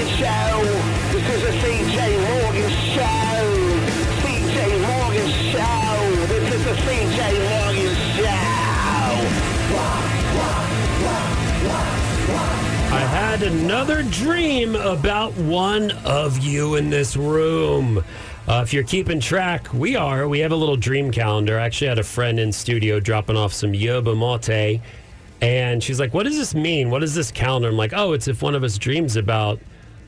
Morgan Show. This is the CJ Morgan Show. CJ Morgan Show. This is the CJ Morgan Show. I had another dream about one of you in this room. Uh, if you're keeping track, we are. We have a little dream calendar. I actually had a friend in studio dropping off some yerba mate. And she's like, What does this mean? What is this calendar? I'm like, Oh, it's if one of us dreams about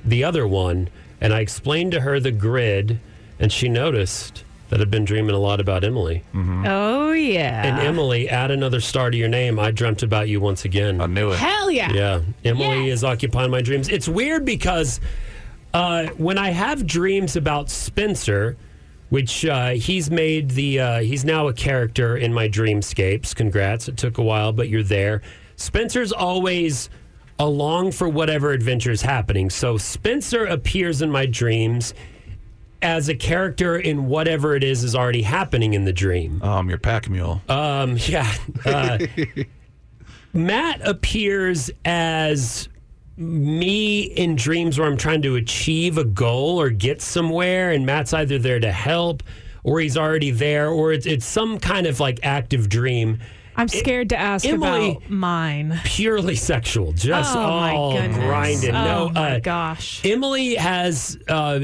the other one. And I explained to her the grid, and she noticed that I've been dreaming a lot about Emily. Oh yeah. And Emily, add another star to your name. I dreamt about you once again. I knew it. Hell yeah. Yeah, Emily Yes. is occupying my dreams. It's weird because uh, when I have dreams about Spencer, which uh, he's made the uh, he's now a character in my dreamscapes. Congrats! It took a while, but you're there. Spencer's always along for whatever adventure is happening. So Spencer appears in my dreams as a character in whatever it is is already happening in the dream. Um, your pack mule. Um, yeah. Uh, Matt appears as me in dreams where I'm trying to achieve a goal or get somewhere, and Matt's either there to help or he's already there, or it's, it's some kind of like active dream. I'm scared to ask Emily- about mine. Purely sexual, just oh all grinded. Oh no, my uh, gosh. Emily has uh,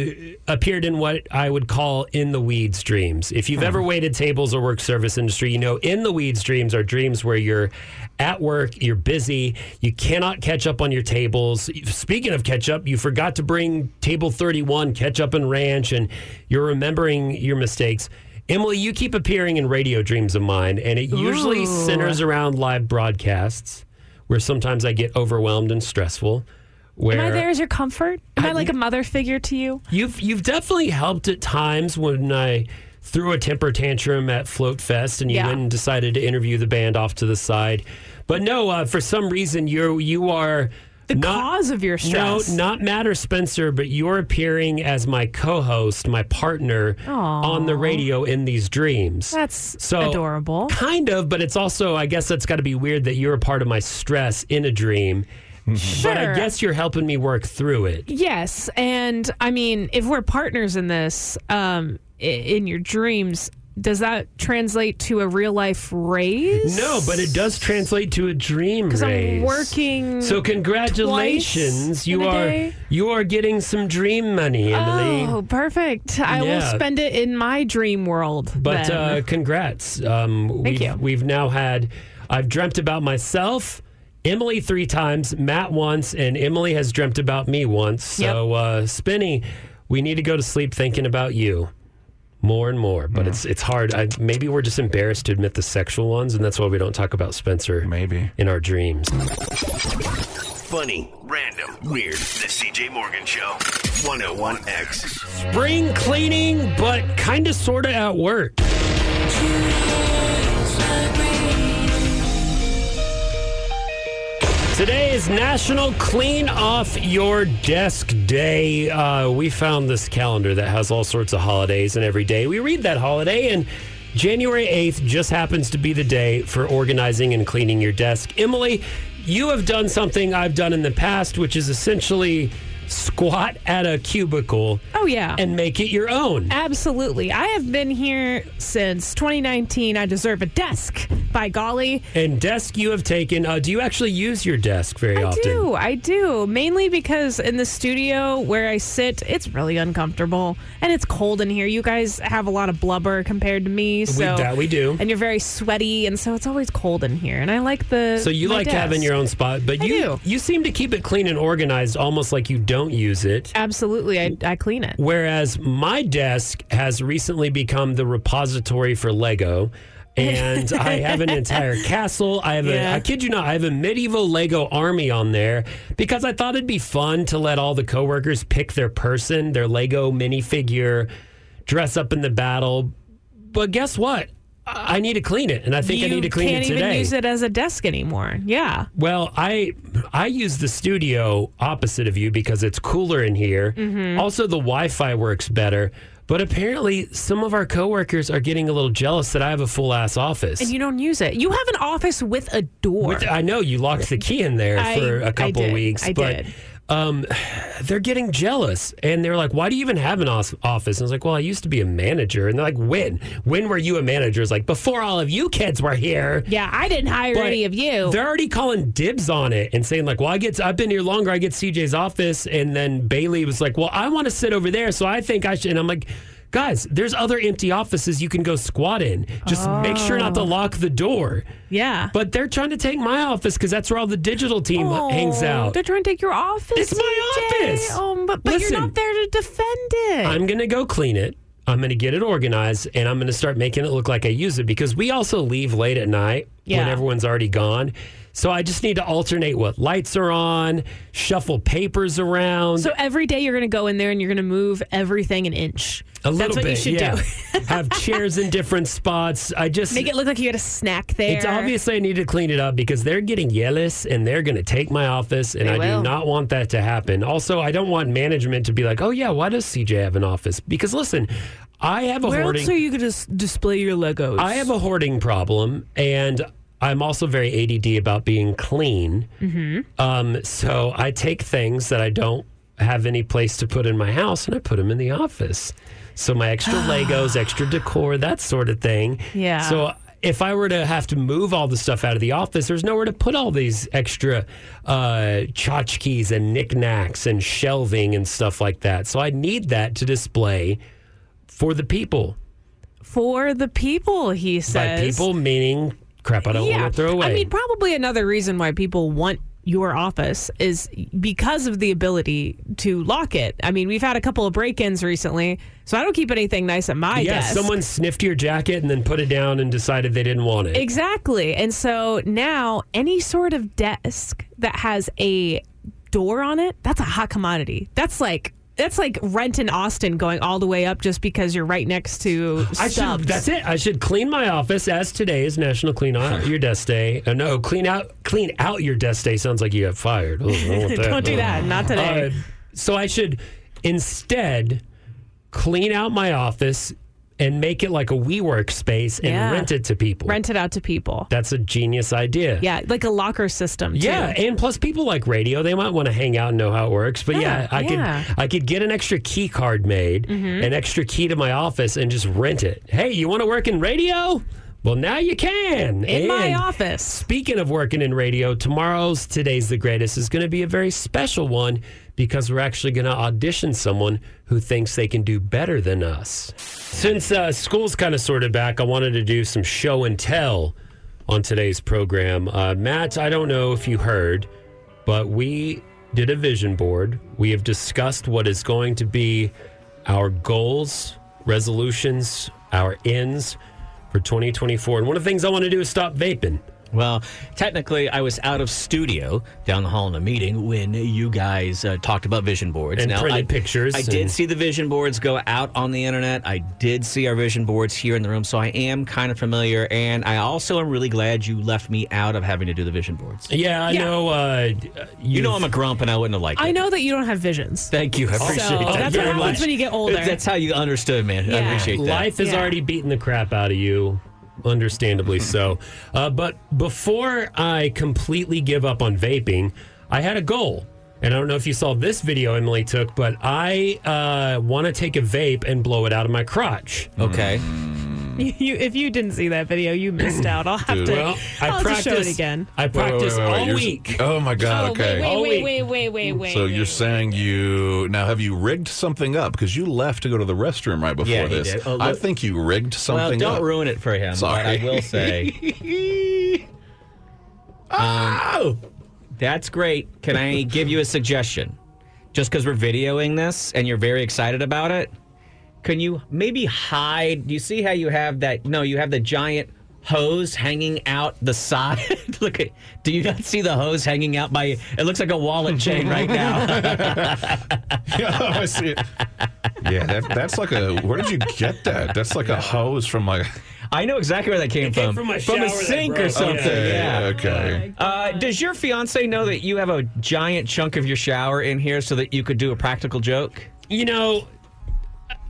appeared in what I would call in the weeds dreams. If you've ever waited tables or worked service industry, you know in the weeds dreams are dreams where you're at work, you're busy, you cannot catch up on your tables. Speaking of catch up, you forgot to bring table 31 ketchup and ranch, and you're remembering your mistakes. Emily, you keep appearing in radio dreams of mine, and it usually Ooh. centers around live broadcasts where sometimes I get overwhelmed and stressful. Where Am I there as your comfort? Am I, like a mother figure to you? You've you've definitely helped at times when I threw a temper tantrum at Float Fest and you Yeah. went and decided to interview the band off to the side. But no, uh, for some reason you you are The not, cause of your stress. No, not matter, Spencer, but you're appearing as my co-host, my partner on the radio in these dreams. That's So- adorable. Kind of, but it's also I guess that's got to be weird that you're a part of my stress in a dream. Sure. But I guess you're helping me work through it. Yes, and I mean, if we're partners in this, um, in your dreams, does that translate to a real life raise? No, but it does translate to a dream because I'm working. So congratulations, you are day? you are getting some dream money, Emily. Oh, perfect! I will spend it in my dream world. but uh, congrats. Um, we've, you. We've now had. I've dreamt about myself. Emily three times, Matt once, and Emily has dreamt about me once. So, uh, Spinny, we need to go to sleep thinking about you more and more. But it's it's hard. I, maybe we're just embarrassed to admit the sexual ones, and that's why we don't talk about Spencer. Maybe. in our dreams. Funny, random, weird. The CJ Morgan Show. 101X. Spring cleaning, but kind of sort of at work. Today is National Clean Off Your Desk Day. Uh, we found this calendar that has all sorts of holidays, and every day we read that holiday. And January 8th just happens to be the day for organizing and cleaning your desk. Emily, you have done something I've done in the past, which is essentially squat at a cubicle oh yeah, and make it your own. absolutely. I have been here since 2019. I deserve a desk. By golly, And desk you have taken. Uh, do you actually use your desk very I often? do. I do. Mainly because in the studio where I sit, it's really uncomfortable and it's cold in here. You guys have a lot of blubber compared to me, so that we do. And you're very sweaty, and so it's always cold in here. And I like the. So you like desk. having your own spot, but I you do. you seem to keep it clean and organized, almost like you don't use it. Absolutely, I, I clean it. Whereas my desk has recently become the repository for Lego. And I have an entire castle. I have Yeah. a, I kid you not, I have a medieval Lego army on there because I thought it'd be fun to let all the coworkers pick their person, their Lego minifigure, dress up in the battle. But guess what? I need to clean it, and I think I need to clean it today. You can't even use it as a desk anymore. Yeah. Well, I I use the studio opposite of you because it's cooler in here. Mm-hmm. Also, the Wi-Fi works better. But apparently, some of our coworkers are getting a little jealous that I have a full ass office. And you don't use it. You have an office with a door. With- I know you locked the key in there I- for a couple weeks, I but did. Um, they're getting jealous and they're like, why do you even have an office? And I was like, well, I used to be a manager. And they're like, when? When were you a manager? It's like, before all of you kids were here. Yeah, I didn't hire But any of you. They're already calling dibs on it and saying like, "Well, I get I've been here longer. I get CJ's office." And then Bailey was like, "Well, I want to sit over there, so I think I should." And I'm like, "Guys, there's other empty offices you can go squat in. Just make sure not to oh. lock the door." Yeah. But they're trying to take my office because that's where all the digital team Oh, hangs out. They're trying to take your office. It's my office. Oh, but, but Listen. you're not there to defend it. I'm going to go clean it. I'm going to get it organized and I'm going to start making it look like I use it because we also leave late at night when everyone's already gone. So I just need to alternate what lights are on, shuffle papers around. so every day you're going to go in there and you're going to move everything an inch. a little That's what bit, you should yeah. do. Have chairs in different spots. I just Make it look like you had a snack there. It's obviously I need to clean it up because they're getting jealous and they're going to take my office, and They I will. do not want that to happen. Also, I don't want management to be like, "Oh yeah, why does CJ have an office?" Because listen, I have a Where hoarding. else are you going to display your Legos? I have a hoarding problem, and I'm also very ADD about being clean. Mm-hmm. Um, so I take things that I don't have any place to put in my house, and I put them in the office. So my extra Legos, extra decor, that sort of thing. Yeah. So if I were to have to move all the stuff out of the office, there's nowhere to put all these extra uh, tchotchkes and knickknacks and shelving and stuff like that. So I need that to display for the people. For the people, he says. By people, meaning crap I don't want to throw away. I mean, probably another reason why people want your office is because of the ability to lock it. I mean, we've had a couple of break-ins recently, so I don't keep anything nice at my yeah, desk. someone sniffed your jacket and then put it down and decided they didn't want it. Exactly. And so now any sort of desk that has a door on it, that's a hot commodity. That's like that's like rent in Austin going all the way up just because you're right next to I should. That's it. I should clean my office as today is National Clean Out Your Desk Day. Uh, no, clean out clean out your desk day sounds like you got fired. Oh, don't. Don't do that. Not today. Uh, so I should instead clean out my office and make it like a WeWork space and Yeah. rent it to people. Rent it out to people. That's a genius idea. Yeah, like a locker system. Too. Yeah, and plus people like radio, they might want to hang out and know how it works. But yeah, Yeah, I yeah. Mm-hmm. could I could get an extra key card made, an extra key to my office and just rent it. Hey, you want to work in radio? Well, now you can. in my office. Speaking of working in radio, tomorrow's Today's the Greatest is going to be a very special one because we're actually going to audition someone who thinks they can do better than us. Since uh, school's kind of sorted back, I wanted to do some show and tell on today's program. Uh, Matt, I don't know if you heard, but we did a vision board. We have discussed what is going to be our goals, resolutions, our ends for 2024. And one of the things I want to do is stop vaping. Well, technically, I was out of studio down the hall in a meeting when you guys uh, talked about vision boards. And printed I, pictures I did see the vision boards go out on the internet. I did see our vision boards here in the room, so I am kind of familiar. And I also am really glad you left me out of having to do the vision boards. Yeah, I Yeah. know. Uh, You know I'm a grump, and I wouldn't have liked it. I know that you don't have visions. Thank you. I appreciate So that that's very what happens much. when you get older. That's how you understood, man. I appreciate that. Life has Yeah. already beaten the crap out of you, understandably so. Uh, but before I completely give up on vaping, I had a goal. And I don't know if you saw this video Emily took, but I uh, want to take a vape and blow it out of my crotch. Okay. You, if you didn't see that video, you missed out. I'll have to. Well, I I'll have to practiced show it again. I Wait, wait, practiced wait, wait, all you're- week. Oh my god. Oh, okay. wait, All wait, week. wait, wait, wait, wait. So wait, you're saying you now have you rigged something up because you left to go to the restroom right before Yeah, he this? did. Oh, I think you rigged Well, something don't up. ruin it for him. Sorry. But I will say. Um, oh, That's great. Can I give you a suggestion? Just because we're videoing this and you're very excited about it, can you maybe hide? Do you see how you have that? No, you have the giant hose hanging out the side. Look at. Do you not see the hose hanging out by? It looks like a wallet chain right now. yeah, I see it. Yeah, that, that's like a. Where did you get that? That's like a hose from like. I know exactly where that came, came from. from a from a sink or something. Okay, Yeah. okay. Uh, does your fiance know that you have a giant chunk of your shower in here so that you could do a practical joke? You know,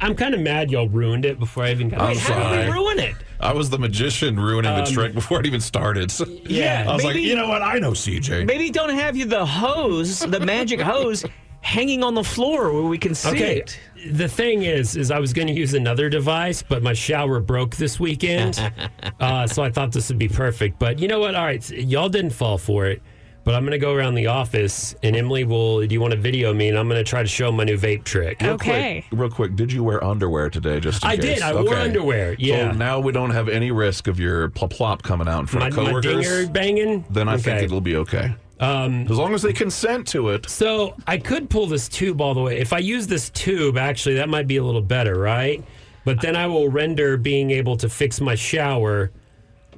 I'm kind of mad y'all ruined it before I even got I'm Wait, How did sorry. we ruin it? I was the magician ruining Um, the trick before it even started. So- Yeah, I was like, maybe- you know what? I know CJ. Maybe don't have you the hose, the magic hose, hanging on the floor where we can see Okay. it. The thing is, is I was going to use another device, but my shower broke this weekend, uh, so I thought this would be perfect. But you know what? All right, y'all didn't fall for it. But I'm going to go around the office, and Emily will. Do you want to video me? And I'm going to try to show 'em my new vape trick. Real Okay. quick, real quick, did you wear underwear today? Just in I case? did. I wore underwear, yeah. So now we don't have any risk of your plop plop coming out in front My, of my coworkers. dinger banging. then I think Okay. it'll be okay. Um, as long as they consent to it. So I could pull this tube all the way. If I use this tube, actually, that might be a little better, right? But then I will render being able to fix my shower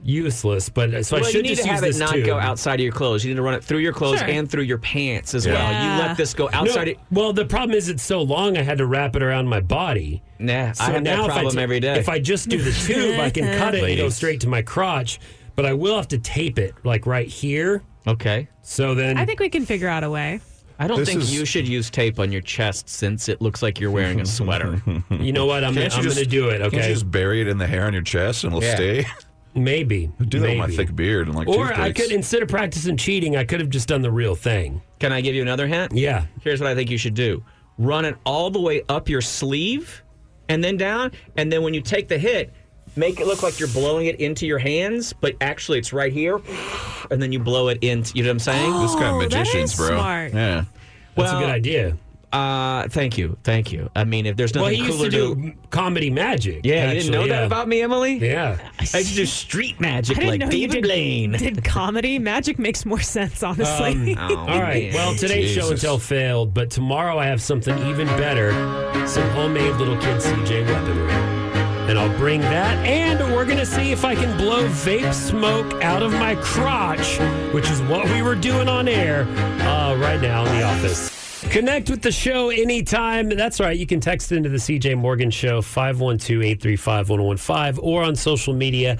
useless. But uh, so I well, you should need just to use have it this not tube. go outside of your clothes. You need to run it through your clothes Sure. and through your pants as Yeah. well. You let this go No, outside. well, the problem is it's so long. I had to wrap it around my body. Nah, So I have now that problem if I, every day. If I just do the tube, I can cut it and go straight to my crotch. But I will have to tape it like right here. okay. So then I think we can figure out a way. I don't This think is- you should use tape on your chest since it looks like you're wearing a sweater. you know what? I'm, gonna, I'm just- going to do it. Can't you Okay, just bury it in the hair on your chest and it'll Yeah. stay? maybe Do that with my maybe. thick beard and like Or I toothpicks. could instead of practicing cheating, I could have just done the real thing. Can I give you another hint? Yeah. Here's what I think you should do run it all the way up your sleeve and then down. And then when you take the hit, make it look like you're blowing it into your hands, but actually it's right here. And then you blow it into, you know what I'm saying? This guy Oh, that magicians, is bro. smart. Yeah. That's Well, a good idea. Uh, thank you. Thank you. I mean, if there's Well, nothing he used cooler to do comedy magic. Yeah, you didn't know actually, that about me, Emily? Yeah. I used to do street magic like David did, Blaine. did comedy. Magic makes more sense, honestly. Oh, All right. man. Well, today's show and tell failed, but tomorrow I have something even better some homemade little kid CJ weaponry. And I'll bring that, and we're going to see if I can blow vape smoke out of my crotch, which is what we were doing on air uh, right now in the office. Connect with the show anytime. That's right. You can text into the CJ Morgan Show, 512 835 1015, or on social media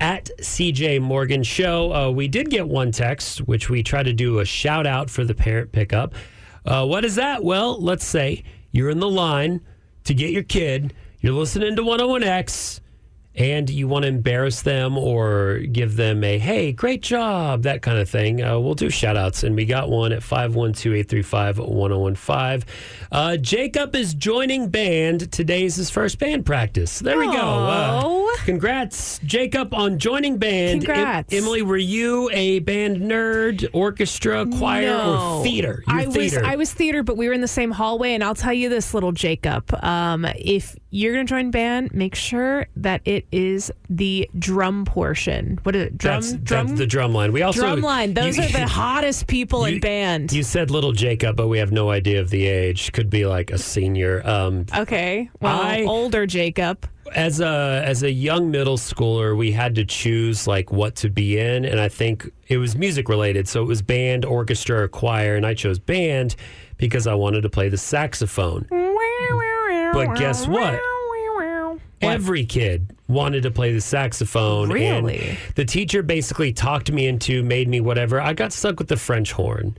at CJ Morgan Show. Uh, we did get one text, which we try to do a shout out for the parent pickup. Uh, what is that? Well, let's say you're in the line to get your kid, you're listening to 101X, and you want to embarrass them or give them a hey great job that kind of thing uh, we'll do shout outs and we got one at 512-835-1015 uh, jacob is joining band. Today's his first band practice. There we go. Uh. congrats jacob on joining band Congrats. emily were you a band nerd orchestra choir No. or theater You're I was theater. I was theater, but we were in the same hallway. And I'll tell you this, little Jacob. Um, if you're gonna join band, make sure that it is the drum portion. What is it? Drum, that's, drum, that's the drum line we also drum line. Those you- are the hottest people in You- band. You said little Jacob, but we have no idea of the age. Could be like a senior. Um, okay, well, I- older Jacob. As a as a young middle schooler, we had to choose like what to be in, and I think it was music related. So it was band, orchestra, or choir, and I chose band because I wanted to play the saxophone. But guess what? Every kid wanted to play the saxophone. and Really? the teacher basically talked me into, made me whatever. I got stuck with the French horn,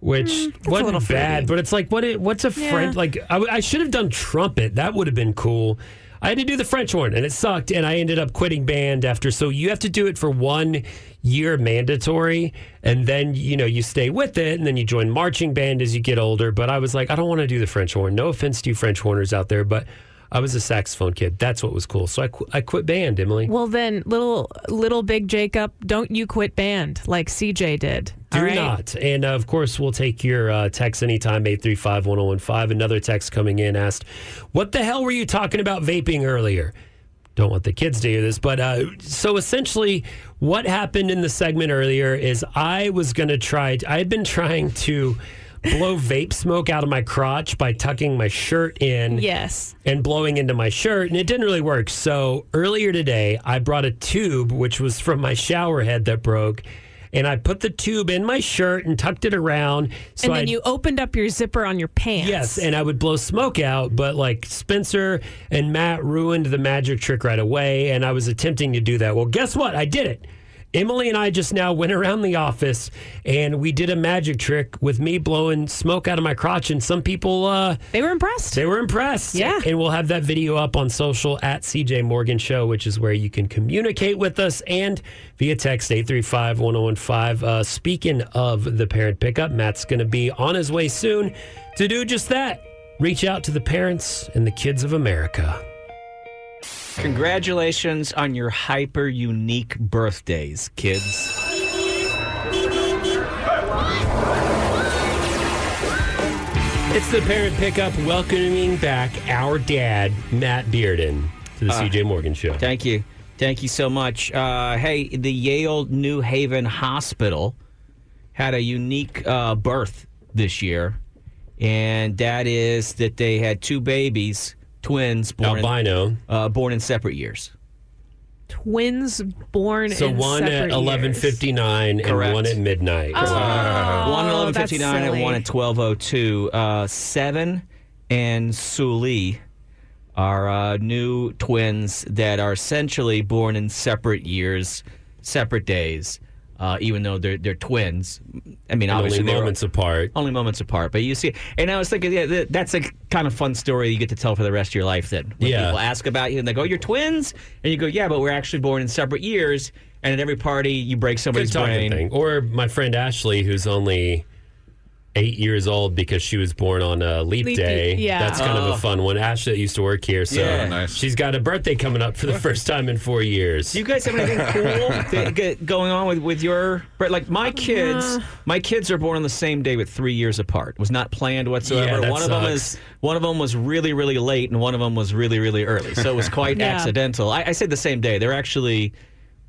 which hmm, a wasn't little bad, fruity. but it's like, what? It, what's a Yeah. French? Like, I should have done trumpet. That would have been cool. I had to do the French horn, and it sucked. And I ended up quitting band after. So you have to do it for one year mandatory, and then you know you stay with it, and then you join marching band as you get older. But I was like, I don't want to do the French horn. No offense to you French horners out there, but I was a saxophone kid. That's what was cool. So I, qu- I quit band, Emily. Well, then, little little big Jacob, don't you quit band like CJ did. Do right? not. And uh, of course, we'll take your uh, text anytime, 835 1015. Another text coming in asked, What the hell were you talking about vaping earlier? Don't want the kids to hear this, but uh, so essentially, what happened in the segment earlier is I was going to try, I had been trying to blow vape smoke out of my crotch by tucking my shirt in Yes. and blowing into my shirt, and it didn't really work. So earlier today, I brought a tube, which was from my shower head that broke, and I put the tube in my shirt and tucked it around. So and then I'd- you opened up your zipper on your pants. Yes, and I would blow smoke out, but like Spencer and Matt ruined the magic trick right away, and I was attempting to do that. Well, guess what? I did it. Emily and I just now went around the office and we did a magic trick with me blowing smoke out of my crotch, and some people uh, They were impressed. they were impressed. Yeah. And we'll have that video up on social at CJ Morgan Show, which is where you can communicate with us and via text 835 1015. Uh, speaking of the parent pickup, Matt's going to be on his way soon to do just that reach out to the parents and the kids of America. Congratulations on your hyper unique birthdays, kids. It's the parent pickup welcoming back our dad, Matt Bearden, to the CJ Morgan Show. Thank you. Thank you so much. Uh, hey, the Yale New Haven Hospital had a unique uh, birth this year, and that is that they had two babies, twins, born, in, Albino. uh, born in separate years. Twins born So in one at separate eleven years. fifty nine and Correct. one at midnight. one at eleven that's fifty nine and silly. one at twelve oh two. Uh, Seven and Suli are uh, new twins that are essentially born in separate years, separate days. Uh, even though they're they're twins, I mean, And obviously only moments apart. only moments apart. But you see, and I was thinking, yeah, that's a kind of fun story you get to tell for the rest of your life. Then when Yeah. people ask about you and they go, "You're twins," and you go, "Yeah, but we're actually born in separate years." And at every party, you break somebody's brain. thing. Or my friend Ashley, who's only eight years old because she was born on a leap, Leap day. year, yeah. That's kind of a oh. fun one. Ashley used to work here, so Yeah. Nice. she's got a birthday coming up for the first time in four years. Do you guys have anything cool that going on with, with your like my oh, kids? My kids are born on the same day but three years apart. It was not planned whatsoever. Yeah, that one of them is one of them was really really late and one of them was really really early. So it was quite Yeah. accidental. I, I say the same day. They're actually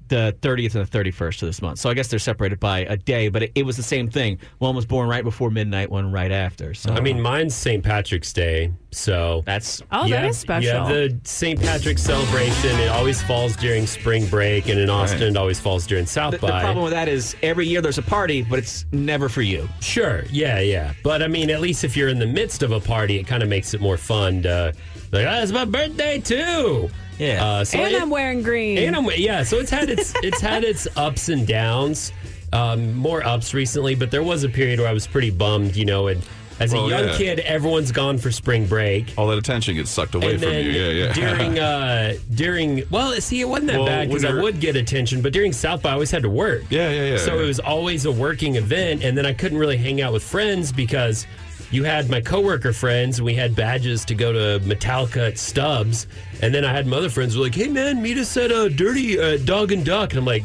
the 30th and the 31st of this month. So I guess they're separated by a day, but it, it was the same thing. One was born right before midnight, one right after. So I mean, mine's St. Patrick's Day, so that's Oh, you that have- is special. Yeah, the St. Patrick's celebration. It always falls during spring break, and in Austin, Right. it always falls during South the, the problem with that is every year there's a party, but it's never for you. Sure, yeah, yeah. But I mean, at least if you're in the midst of a party, it kind of makes it more fun to, like, oh, it's my birthday too. Yeah. Uh, so and it- I'm wearing green. And I'm yeah, so it's had its it's had its ups and downs. Um, more ups recently, but there was a period where I was pretty bummed, you know, and as a young yeah. kid, everyone's gone for spring break. All that attention gets sucked away and from then you. Yeah, yeah. during uh during well, see, it wasn't that Well, bad because I would get attention, but during South by, I always had to work. Yeah, yeah, yeah. So it was always a working event, and then I couldn't really hang out with friends because you had my coworker friends, and we had badges to go to Metallica at Stubbs, and then I had my other friends who were like, "Hey man, meet us at a Dirty uh, Dog and Duck," and I'm like,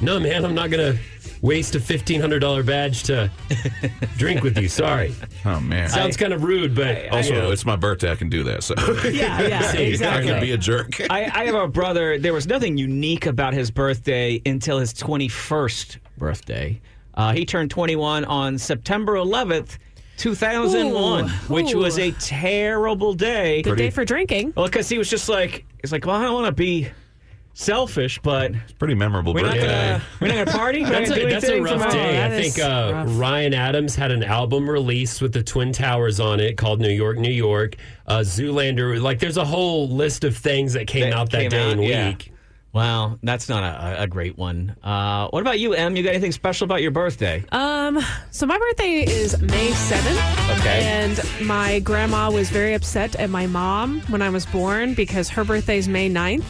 "No man, I'm not gonna waste a fifteen hundred dollar badge to drink with you. Sorry, oh man. sounds kind of rude, but also, you know. it's my birthday. I can do that. So yeah, yeah, See, I can be a jerk. I, I have a brother. There was nothing unique about his birthday until his 21st birthday. Uh, he turned 21 on September 11th, 2001, Ooh. which was a terrible day. Good day for drinking. Well, because he was just like, he's like, well, I don't want to be selfish, but It's a Pretty memorable we're not birthday. gonna we're not gonna party. We're not That's gonna a, that's a anything for rough my- day. I think is uh, rough. Ryan Adams had an album released with the Twin Towers on it called New York, New York. Uh, Zoolander, like there's a whole list of things that came That out that came day out, and yeah. week. Wow, that's not a, a great one. Uh, what about you, Em? You got anything special about your birthday? Um, so my birthday is May 7th. Okay. And my grandma was very upset at my mom when I was born because her birthday's May 9th.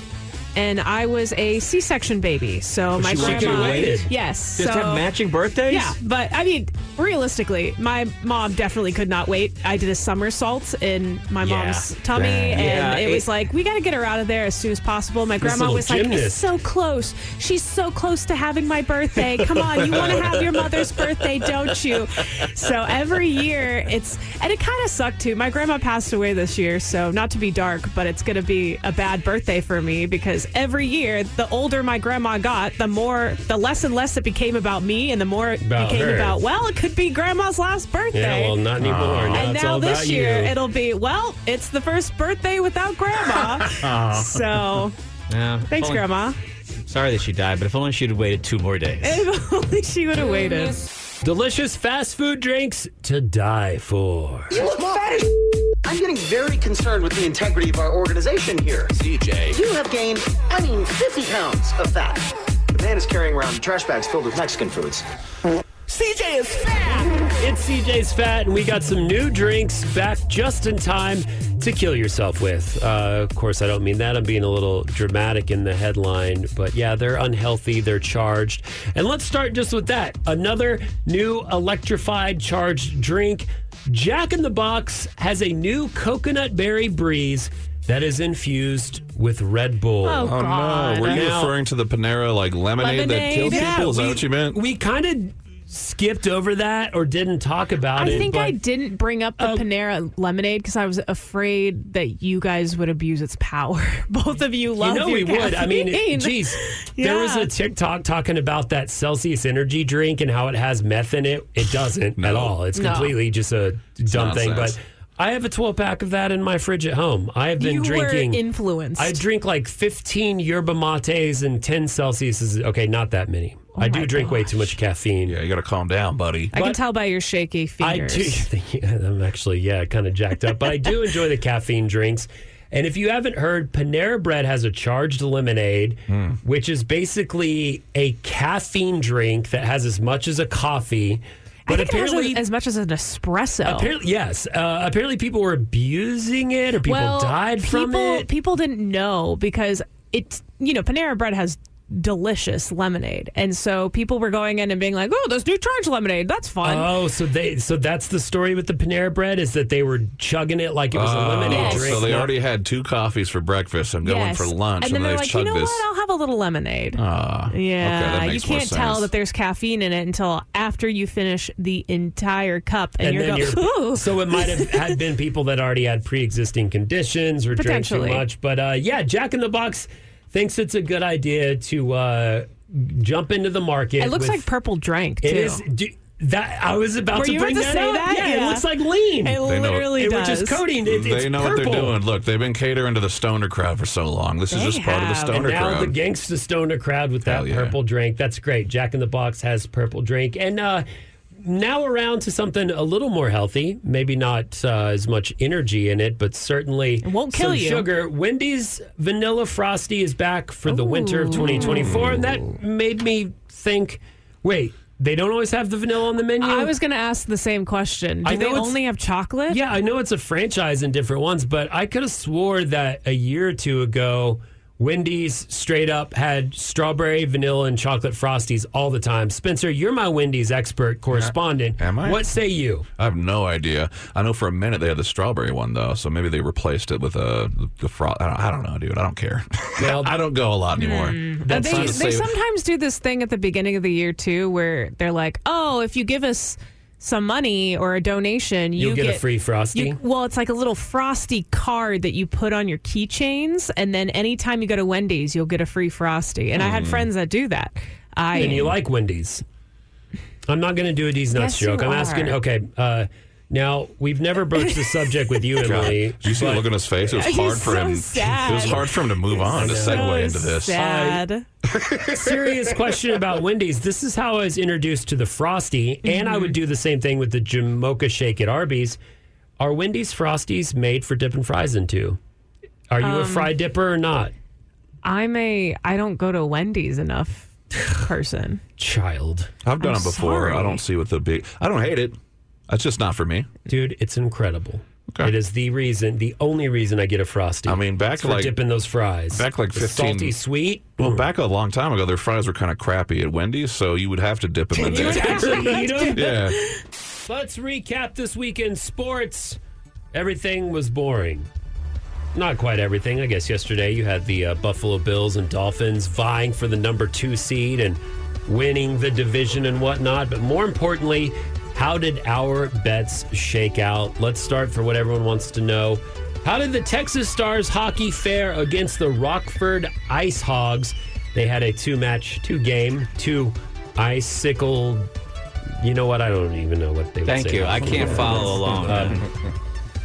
And I was a C-section baby, so my she grandma. waited. Yes, Just so have matching birthdays? yeah, but I mean, realistically, my mom definitely could not wait. I did a somersault in my Yeah. mom's tummy, Dang. and Yeah, it, it- was like, we got to get her out of there as soon as possible. My grandma was like, gymnast. it's so close. She's so close to having my birthday. Come on, you want to have your mother's birthday, don't you? So every year, it's, and it kind of sucked too. My grandma passed away this year, so not to be dark, but it's going to be a bad birthday for me because every year, the older my grandma got, the more, the less and less it became about me, and the more it About became her. about, well, it could be grandma's last birthday. Yeah, well, not anymore. now and it's now this year you. it'll be well, it's the first birthday without grandma. so Yeah. thanks, Only- grandma. Sorry that she died, but if only she'd have waited two more days. If only she would have waited. Delicious fast food drinks to die for. You look fat as I'm getting very concerned with the integrity of our organization here. CJ. You have gained, I mean, 50 pounds of fat. The man is carrying around trash bags filled with Mexican foods. CJ is fat. It's CJ's Fat, and we got some new drinks back just in time to kill yourself with. Uh, of course, I don't mean that. I'm being a little dramatic in the headline, but yeah, they're unhealthy, they're charged. And let's start just with that. Another new electrified charged drink. Jack in the Box has a new coconut berry breeze that is infused with Red Bull. Oh, Oh God. no! Were you Now- referring to the Panera like lemonade, that killed Lemonade? people? Is that what you meant? We kind of skipped over that or didn't talk about I it. I think but I didn't bring up the Oh. Panera lemonade because I was afraid that you guys would abuse its power. Both of you love it. You know your we would. I mean, caffeine. geez, there was a TikTok talking about that Celsius energy drink and how it has meth in it. It doesn't at all. It's No. completely just a dumb thing. nonsense. But I have a 12 pack of that in my fridge at home. I have been you drinking. were influenced. I drink like 15 yerba mates and 10 Celsius. Okay, not that many. I do Oh my drink way too much caffeine. yeah, you got to calm down, buddy. I can tell by your shaky fingers. I do. I'm actually, yeah, kind of jacked up, but I do enjoy the caffeine drinks. And if you haven't heard, Panera Bread has a charged lemonade, Hmm. which is basically a caffeine drink that has as much as a coffee. I But think it has apparently, as, as much as an espresso. apparently, yes. Uh, apparently, people were abusing it, or people well, died from people, it. People didn't know because it's you know Panera Bread has delicious lemonade, and so people were going in and being like, "Oh, this new charge lemonade, that's fun." Oh, so they so that's the story with the Panera Bread is that they were chugging it like it was a lemonade Yes. drink. So they already had two coffees for breakfast and going Yes. for lunch, and then they're they've like, you know this. what? I'll have a little lemonade. Ah, yeah, okay, that you makes more can't tell sense. that there's caffeine in it until after you finish the entire cup, and, and you're then going, you're, "Ooh." so it might have had been people that already had pre-existing conditions or drank too Potentially. much. But uh, yeah, Jack in the Box thinks it's a good idea to uh, jump into the market. It looks with- like purple drank too. it is. Do, that I was about Were to bring about to that say up. that? Yeah, it looks like lean. It They know- literally it does. was just coating. It, they know purple. what they're doing. Look, they've been catering to the stoner crowd for so long. This is They just part of the stoner And now crowd. the gangsta stoner crowd with that Hell yeah. purple drink. That's great. Jack in the Box has purple drink. And uh, now around to something a little more healthy. Maybe not uh, as much energy in it, but certainly it won't kill some you. sugar. Wendy's Vanilla Frosty is back for the winter of 2024. And that made me think, wait, they don't always have the vanilla on the menu? I was going to ask the same question. Do they only have chocolate? Yeah, I know it's a franchise in different ones, but I could have swore that a year or two ago, Wendy's straight up had strawberry, vanilla, and chocolate frosties all the time. Spencer, you're my Wendy's expert correspondent. Am I? What say you? I have no idea. I know for a minute they had the strawberry one though, so maybe they replaced it with a the, the fro- I, don't, I don't know, dude. I don't care. Well- I don't go a lot anymore. Hmm. That's they, they sometimes do this thing at the beginning of the year too where they're like oh if you give us some money or a donation you You'll get a free Frosty? you- well it's like a little frosty card that you put on your keychains and then anytime you go to wendy's you'll get a free frosty and i Hmm. had friends that do that i And you like Wendy's. I'm not going to do a D's nuts Yes, you joke. I'm asking, are. okay, uh, now we've never broached the subject with you, God, Emily. did you see the look on his face? It was He's hard for so him. sad. It was hard for him to move on to so segue into this. sad serious question about Wendy's. This is how I was introduced to the Frosty, and I Mm-hmm. would do the same thing with the Jamocha Shake at Arby's. Are Wendy's Frosties made for dipping fries into? Are you a Um, fry dipper or not? i'm a i don't go to wendy's enough person Child. I've done I'm it before. sorry. I don't see what the big. I don't hate it. It's just not for me. Dude, it's incredible. Okay. It is the reason, the only reason I get a Frosty. I mean, back It's like- dipping those fries. back like The 15 salty sweet. Well, back a long time ago, their fries were kind of crappy at Wendy's, so you would have to dip them in You there. actually eat them? yeah. Let's recap this weekend sports. Everything was boring. Not quite everything. I guess yesterday you had the uh, Buffalo Bills and Dolphins vying for the number two seed and winning the division and whatnot. But more importantly, how did our bets shake out? Let's start for what everyone wants to know. How did the Texas Stars hockey fare against the Rockford Ice Hogs? They had a two match, two game, two icicle. You know what? I don't even know what they would Thank say. you. I can't follow along.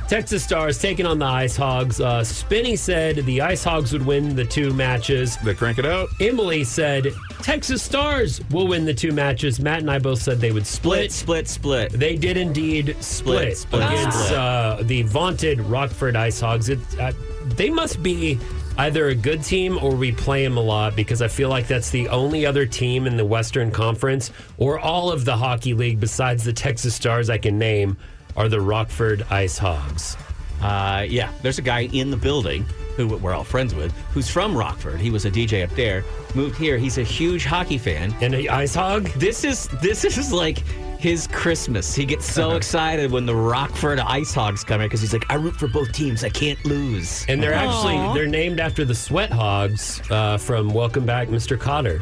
Texas Stars taking on the Ice Hogs. Uh, Spinny said the Ice Hogs would win the two matches. They crank it out. Emily said Texas Stars will win the two matches. Matt and I both said they would split. split, split, split. They did indeed split, Split, split, against. Uh, the vaunted Rockford Ice Hogs. It, uh, they must be either a good team or we play them a lot because I feel like that's the only other team in the Western Conference or all of the hockey league besides the Texas Stars I can name are the Rockford Ice Hogs. Uh, yeah, there's a guy in the building who we're all friends with who's from Rockford. He was a DJ up there, moved here. He's a huge hockey fan. And an Ice Hog? This is this is like his Christmas. He gets so excited when the Rockford Ice Hogs come here because he's like, I root for both teams. I can't lose. And they're actually they're named after the Sweat Hogs uh, from Welcome Back, Mr. Kotter.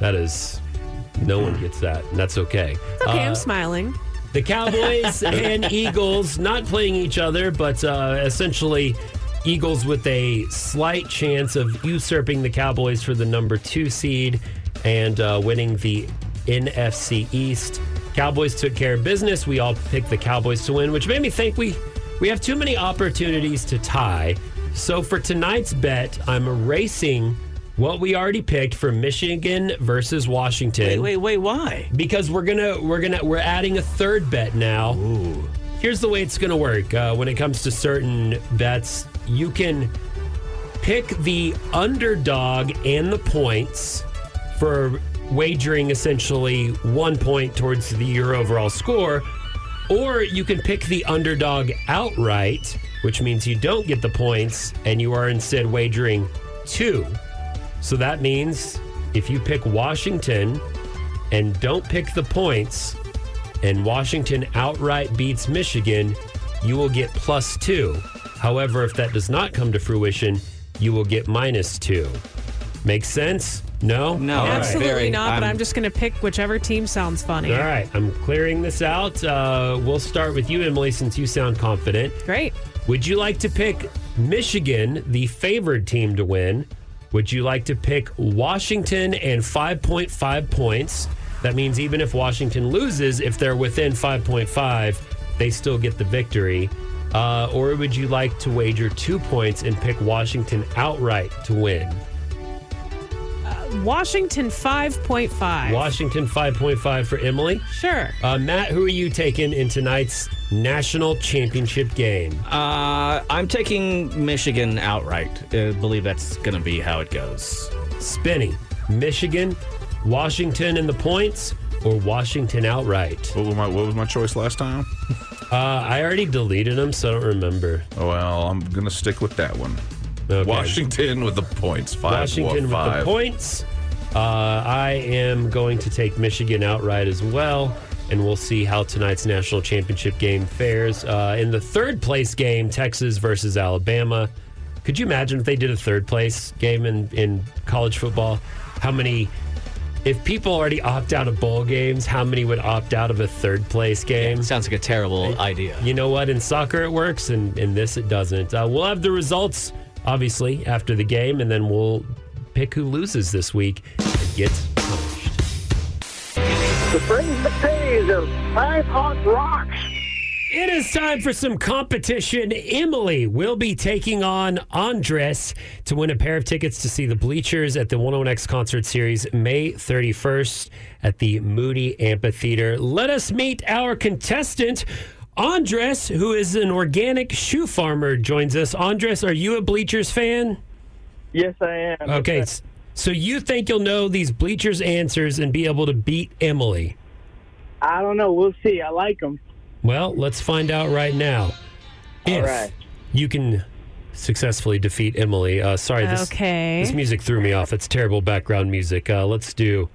That is, no one gets that, and that's okay. Okay, Uh, I'm smiling. The Cowboys and Eagles not playing each other, but uh, essentially Eagles with a slight chance of usurping the Cowboys for the number two seed and uh, winning the NFC East. Cowboys took care of business. We all picked the Cowboys to win, which made me think we we have too many opportunities to tie. So for tonight's bet, I'm erasing what we already picked for Michigan versus Washington Wait, wait, wait, why? because we're gonna we're gonna we're adding a third bet now. Ooh. Here's the way it's gonna work. Uh, when it comes to certain bets, you can pick the underdog and the points for wagering essentially one point towards the your overall score, or you can pick the underdog outright, which means you don't get the points and you are instead wagering two. So that means if you pick Washington and don't pick the points, and Washington outright beats Michigan, you will get plus two. However, if that does not come to fruition, you will get minus two. Make sense? No? No, All right. Absolutely very- not, but I'm- I'm just going to pick whichever team sounds funny. All right, I'm clearing this out. Uh, we'll start with you, Emily, since you sound confident. Great. Would you like to pick Michigan, the favored team to win? Would you like to pick Washington and 5.5 points? That means even if Washington loses, if they're within 5.5, they still get the victory. Uh, or would you like to wager two points and pick Washington outright to win? Washington 5.5. Washington 5.5 for Emily. Sure. Uh, Matt, who are you taking in tonight's national championship game? Uh, I'm taking Michigan outright. I believe that's going to be how it goes. Spinning. Michigan, Washington in the points, or Washington outright? What was my what was my choice last time? Uh, I already deleted them, so I don't remember. Oh, well, I'm gonna stick with that one. Okay. Washington with the points. Five. Washington with five. the points. Uh, I am going to take Michigan outright as well, and we'll see how tonight's national championship game fares. Uh, in the third place game, Texas versus Alabama. Could you imagine if they did a third place game in, in college football? How many, if people already opt out of bowl games, how many would opt out of a third place game? Sounds like a terrible idea. You know what? In soccer, it works, and in this, it doesn't. Uh, we'll have the results, obviously, after the game, and then we'll pick who loses this week and gets punished. The phrase that pays of five hot rocks. It is time for some competition. Emily will be taking on Andres to win a pair of tickets to see the Bleachers at the 101X Concert Series May 31st at the Moody Amphitheater. Let us meet our contestant. Andres, who is an organic shoe farmer, joins us. Andres, are you a Bleachers fan? Yes, I am. Okay, s- so you think you'll know these Bleachers answers and be able to beat Emily? I don't know. We'll see. I like them. Well, let's find out right now. If right. you can successfully defeat Emily. Uh, sorry, this, Okay. this music threw me off. It's terrible background music. Uh, let's do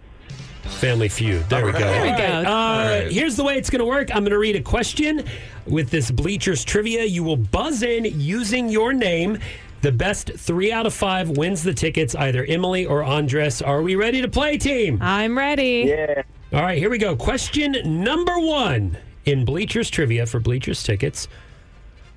Family Feud. There we go. There we go. right, Uh, right. Here's the way it's going to work. I'm going to read a question with this Bleachers trivia. You will buzz in using your name. The best three out of five wins the tickets, either Emily or Andres. Are we ready to play, team? I'm ready. Yeah. All right, here we go. Question number one in Bleachers trivia for Bleachers tickets.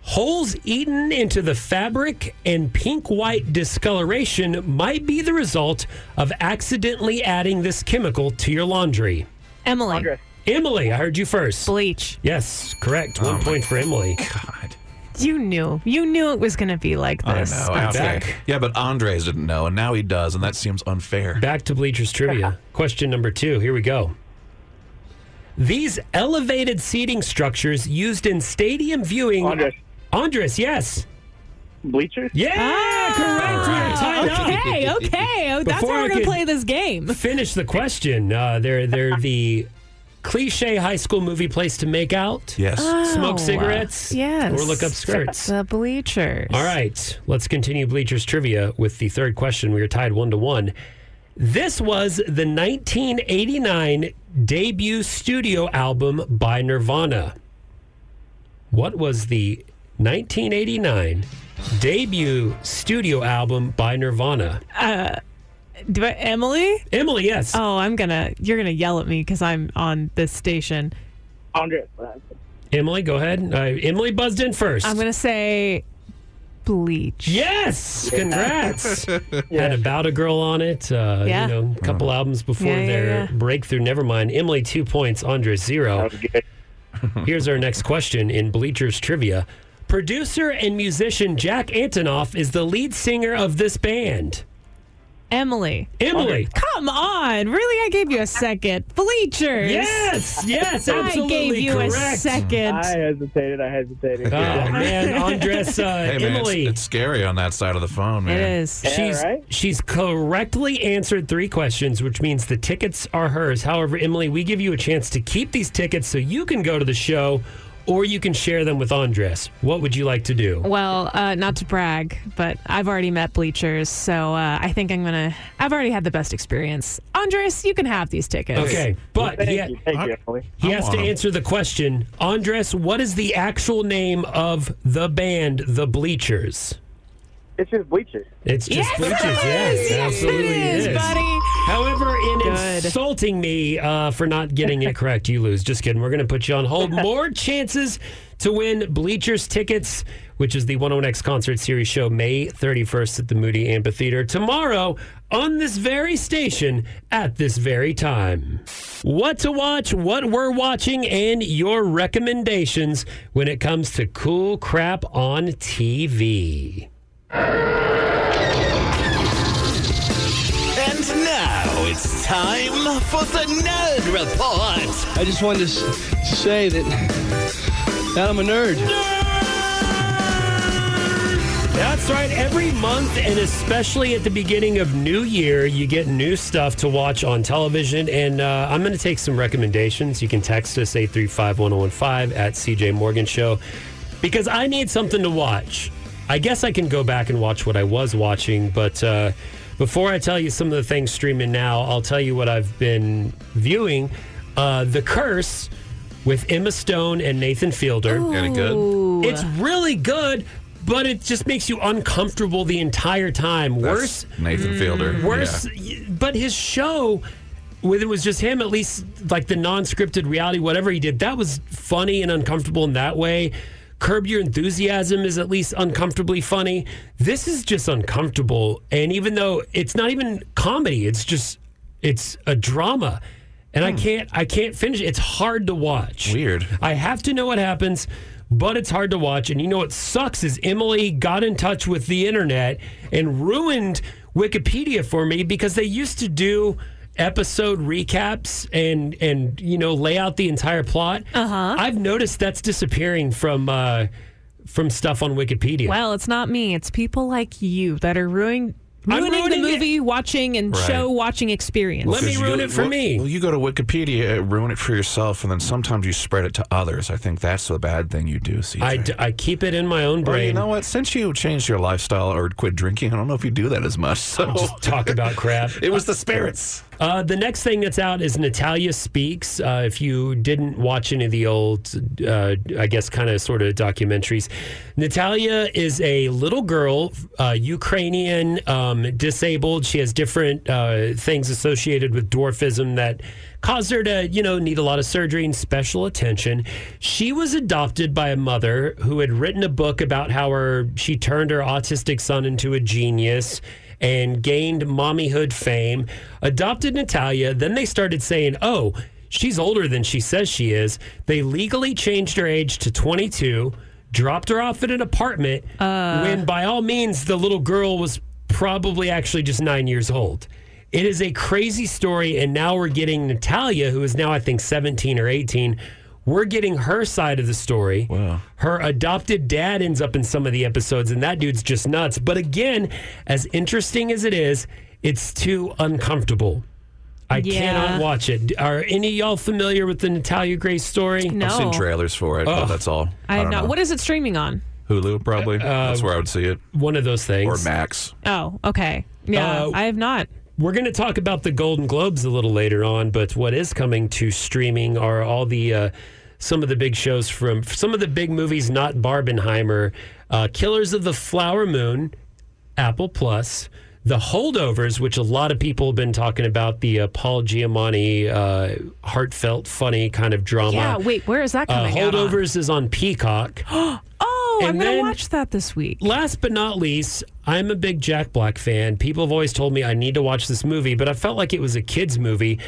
Holes eaten into the fabric and pink white discoloration might be the result of accidentally adding this chemical to your laundry. Emily. Andres. Emily, I heard you first. Bleach. Yes, correct. One oh point for Emily. God. You knew. You knew it was going to be like I this. know. I'm Okay. back. Yeah, but Andres didn't know, and now he does, and that seems unfair. Back to Bleachers trivia. Question number two. Here we go. These elevated seating structures used in stadium viewing. Andres. Andres, yes. Bleachers? Yeah! not correct. We are tied. Okay, okay. Oh, That's Before how we're gonna play this game. Finish the question. Uh, they're they're the cliche high school movie place to make out, Yes. smoke Oh, cigarettes, yes. or look up skirts. The bleachers. All right, let's continue Bleachers trivia with the third question. We are tied one to one. This was the 1989 debut studio album by Nirvana. What was the 1989 debut studio album by Nirvana? Do I, Emily? Emily, yes. Oh, I'm gonna. You're gonna yell at me because I'm on this station. Andres. Emily, go ahead. Uh, Emily buzzed in first. I'm gonna say bleach. Yes, congrats. Had About a Girl on it. Uh, Yeah. You know, a couple albums before Yeah, yeah, their yeah. breakthrough. Never mind. Emily, two points. Andres, zero. Here's our next question in Bleachers Trivia. Producer and musician Jack Antonoff is the lead singer of this band. Emily. Emily. Come on, really? I gave you a second. Bleachers. Yes, yes, I gave you correct. a second. I hesitated. I hesitated. Oh man, Andres, uh, Hey man, Emily. it's scary on that side of the phone, man. it is. She's right? she's correctly answered three questions, which means the tickets are hers. However, Emily, we give you a chance to keep these tickets so you can go to the show, or you can share them with Andres. What would you like to do? Well, uh, not to brag, but I've already met bleachers, so uh, I think I'm gonna. I've already had the best experience. Andres, you can have these tickets. Okay, but he, ha- Thank you, Emily. he has to answer the question. Andres, what is the actual name of the band, The Bleachers? It's just bleachers. It's just Yes, Bleachers. it Yes. Yes, absolutely it is, buddy. However, in Good. insulting me uh, for not getting it correct, you lose. Just kidding. We're going to put you on hold. More chances to win Bleachers tickets, which is the 101X Concert Series show May 31st at the Moody Amphitheater. Tomorrow on this very station at this very time. What to watch, what we're watching, and your recommendations when it comes to cool crap on TV. And now it's time for the Nerd Report. I just wanted to s- say that, that I'm a nerd. That's right. Every month, and especially at the beginning of New Year, you get new stuff to watch on television. And uh, I'm going to take some recommendations. You can text us 835 1015 at CJ Morgan Show because I need something to watch. I guess I can go back and watch what I was watching, but uh, before I tell you some of the things streaming now, I'll tell you what I've been viewing. Uh, the Curse with Emma Stone and Nathan Fielder. Good? It's really good, but it just makes you uncomfortable the entire time. Worse, That's Nathan Fielder. worse. Yeah. But his show, when it was just him, at least like the non-scripted reality, whatever he did, that was funny and uncomfortable in that way. Curb Your Enthusiasm is at least uncomfortably funny. This is just uncomfortable, and even though it's not even comedy, it's just it's a drama, and I hmm. can't I can't finish. it. It's hard to watch. Weird. I have to know what happens, but it's hard to watch. And you know what sucks is Emily got in touch with the internet and ruined Wikipedia for me because they used to do episode recaps and and you know lay out the entire plot. Uh-huh. I've noticed that's disappearing from uh from stuff on Wikipedia. Well, it's not me. It's people like you that are ruining I'm ruining the ruining it. movie watching and Right. show watching experience. Let me ruin go- it for well- me. Well, you go to Wikipedia, uh, ruin it for yourself, and then sometimes you spread it to others. I think that's the bad thing you do, CJ. I, d- I keep it in my own well, brain. you know what? Since you changed your lifestyle or quit drinking, I don't know if you do that as much. So Just talk about crap. it was the spirits. Uh, the next thing that's out is Natalia Speaks. Uh, if you didn't watch any of the old, uh, I guess, kind of sort of documentaries, Natalia is a little girl, uh, Ukrainian, um, disabled. She has different uh, things associated with dwarfism that caused her to, you know, need a lot of surgery and special attention. She was adopted by a mother who had written a book about how her she turned her autistic son into a genius and gained mommyhood fame, adopted Natalia. Then they started saying, oh, she's older than she says she is. They legally changed her age to 22, dropped her off at an apartment uh. when, by all means, the little girl was probably actually just nine years old. It is a crazy story. And now we're getting Natalia, who is now, I think, 17 or 18, We're getting her side of the story. Wow. Her adopted dad ends up in some of the episodes, and that dude's just nuts. But again, as interesting as it is, it's too uncomfortable. I Yeah. cannot watch it. Are any of y'all familiar with the Natalia Grace story? No, I've seen trailers for it, but that's all. I have don't know. What is it streaming on? Hulu probably. that's where I would see it, One of those things. or Max. Oh, okay. Yeah, Uh, I have not. We're going to talk about the Golden Globes a little later on, but what is coming to streaming are all the uh, some of the big shows from some of the big movies, not Barbenheimer, uh, Killers of the Flower Moon, Apple Plus. The Holdovers, which a lot of people have been talking about, the uh, Paul Giamatti, uh, heartfelt, funny kind of drama. Yeah, wait, where is that uh, coming on? Holdovers is on Peacock. Oh, I'm gonna watch that this week. Last but not least, I'm a big Jack Black fan. People have always told me I need to watch this movie, but I felt like it was a kids' movie.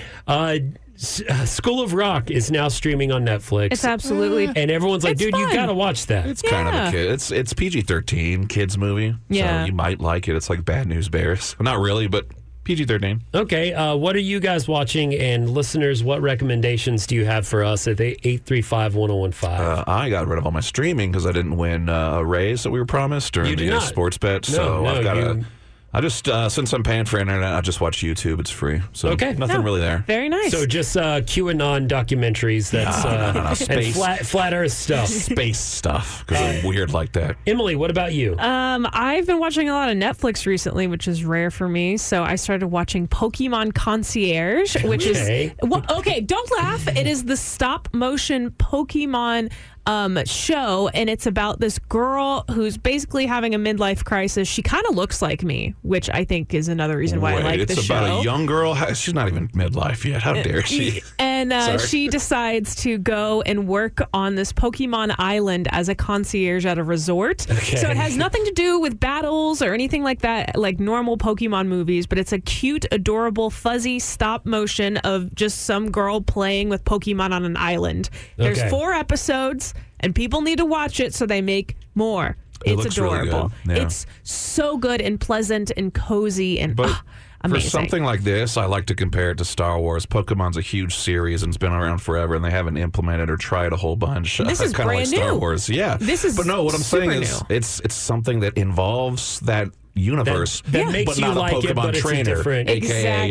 Uh, S- uh, School of Rock is now streaming on Netflix. It's absolutely. and everyone's like, It's dude, you fun. got to watch that. It's kind of Yeah. a kid. It's it's PG thirteen kids movie. Yeah. So you might like it. It's like Bad News Bears. Not really, but PG thirteen. Okay, uh, what are you guys watching? And listeners, what recommendations do you have for us at 835 1015? Uh, I got rid of all my streaming because I didn't win uh, a raise that we were promised during You did the uh, not. sports bet. No, so no, I've got you- to. I just uh, since I'm paying for internet, I just watch YouTube. It's free. So Okay. nothing No. really there. Very nice. So just uh, QAnon documentaries that's No, no, uh, no, no, and space. flat, flat Earth stuff. Space stuff because I'm weird like that. Emily, what about you? Um, I've been watching a lot of Netflix recently, which is rare for me. So I started watching Pokemon Concierge, which Okay. is well, okay. Don't laugh. It is the stop motion Pokemon um, show, and it's about this girl who's basically having a midlife crisis. She kind of looks like me, which I think is another reason why Wait, I like this. Show. It's about a young girl. She's not even midlife yet. How dare she? And uh, she decides to go and work on this Pokemon Island as a concierge at a resort. So it has nothing to do with battles or anything like that, like normal Pokemon movies, but it's a cute, adorable, fuzzy stop motion of just some girl playing with Pokemon on an island. There's Okay. four episodes, and people need to watch it so they make more. It it's really adorable. good. Yeah. It's so good and pleasant and cozy and But ah, for something like this, I like to compare it to Star Wars. Pokemon's a huge series and it's been around forever, and they haven't implemented or tried a whole bunch. This is kind of like Star new. Wars. Yeah, This is But no, what I'm saying super is, new. it's it's something that involves that universe, That- that Yeah. makes but you not like a it, Pokemon but a trainer, different- aka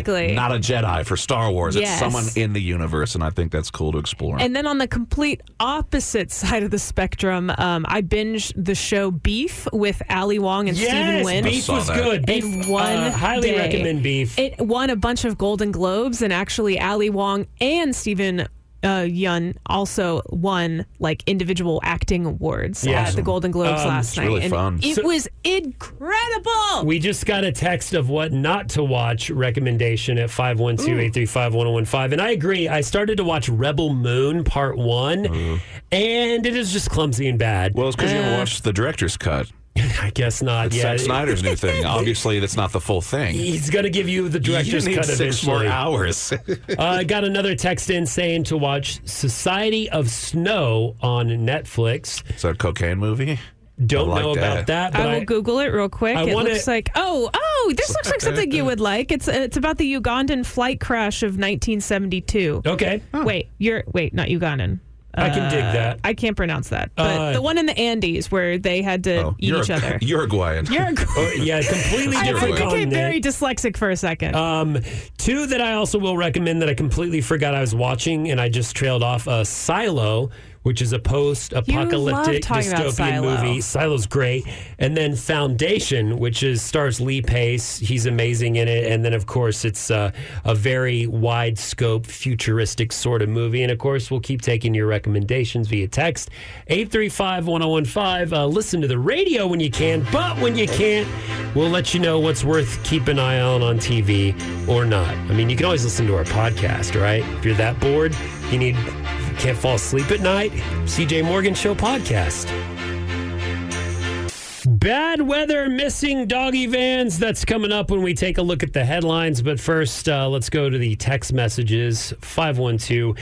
Exactly. not a Jedi for Star Wars. Yes. It's someone in the universe, and I think that's cool to explore. And then on the complete opposite side of the spectrum, um, I binged the show Beef with Ali Wong and Steven yes, Yeun. Beef was that. good. Beef, in one uh, highly day. recommend Beef. It won a bunch of Golden Globes, and actually, Ali Wong and Steven uh, Yeun also won like individual acting awards Yeah. at the Golden Globes Um, last night, really and fun. it So- was incredible. We just got a text of what not to watch recommendation at 512-835-1015. And I agree. I started to watch Rebel Moon Part 1 and it is just clumsy and bad. well, it's because you haven't watched the director's cut. I guess not. It's yeah. Zack Snyder's new thing. Obviously, that's not the full thing. He's going to give you the director's you need cut six eventually. more hours. uh, I got another text in saying to watch Society of Snow on Netflix. Is that a cocaine movie? Don't like know about that, but I will I, Google it real quick. I it wanna- looks like oh oh this looks like something you would like. It's it's about the Ugandan flight crash of 1972. okay, Wait, you're wait, not Ugandan. I can dig Uh, that. I can't pronounce that. But Uh, the one in the Andes where they had to Oh, eat each other. Uruguayan. Oh, yeah, completely I, I different became continent. very dyslexic for a second. Um, two that I also will recommend that I completely forgot I was watching and I just trailed off uh, Silo, which is a post-apocalyptic dystopian Silo. movie. Silo's great, and then Foundation, which is stars Lee Pace. He's amazing in it, and then of course it's uh, a very wide scope, futuristic sort of movie. And of course, we'll keep taking your recommendations via text eight three five one zero one five. Uh, listen to the radio when you can, but when you can't, we'll let you know what's worth keeping an eye on on TV or not. I mean, you can always listen to our podcast, right? If you're that bored, you need can't fall asleep at night. CJ Morgan Show podcast. Bad weather, missing doggy vans. That's coming up when we take a look at the headlines. But first, uh, let's go to the text messages 512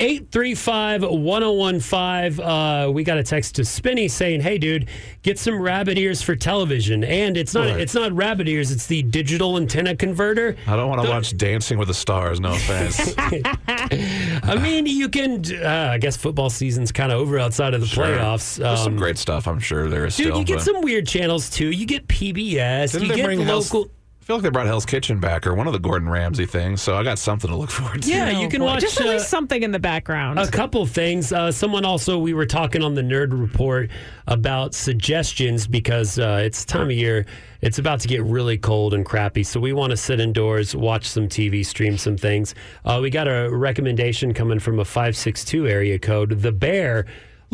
835 1015. Uh, We got a text to Spinny saying, Hey, dude, get some rabbit ears for television. And it's not What? it's not rabbit ears, it's the digital antenna converter. I don't want to watch Dancing with the Stars. No offense. I mean, you can, uh, I guess football season's kind of over outside of the Sure. playoffs. There's some Um, great stuff. I'm sure there is Dude, still. you get but- some weird channels too. You get PBS. Didn't you they get bring Hell's- local. I feel like they brought Hell's Kitchen back or one of the Gordon Ramsay things. So I got something to look forward to. Yeah, you can watch just at uh, least something in the background. a couple things. Uh, someone also, we were talking on the Nerd Report about suggestions because uh, it's time of year. It's about to get really cold and crappy. So we want to sit indoors, watch some TV, stream some things. Uh, we got a recommendation coming from a 562 area code. The Bear.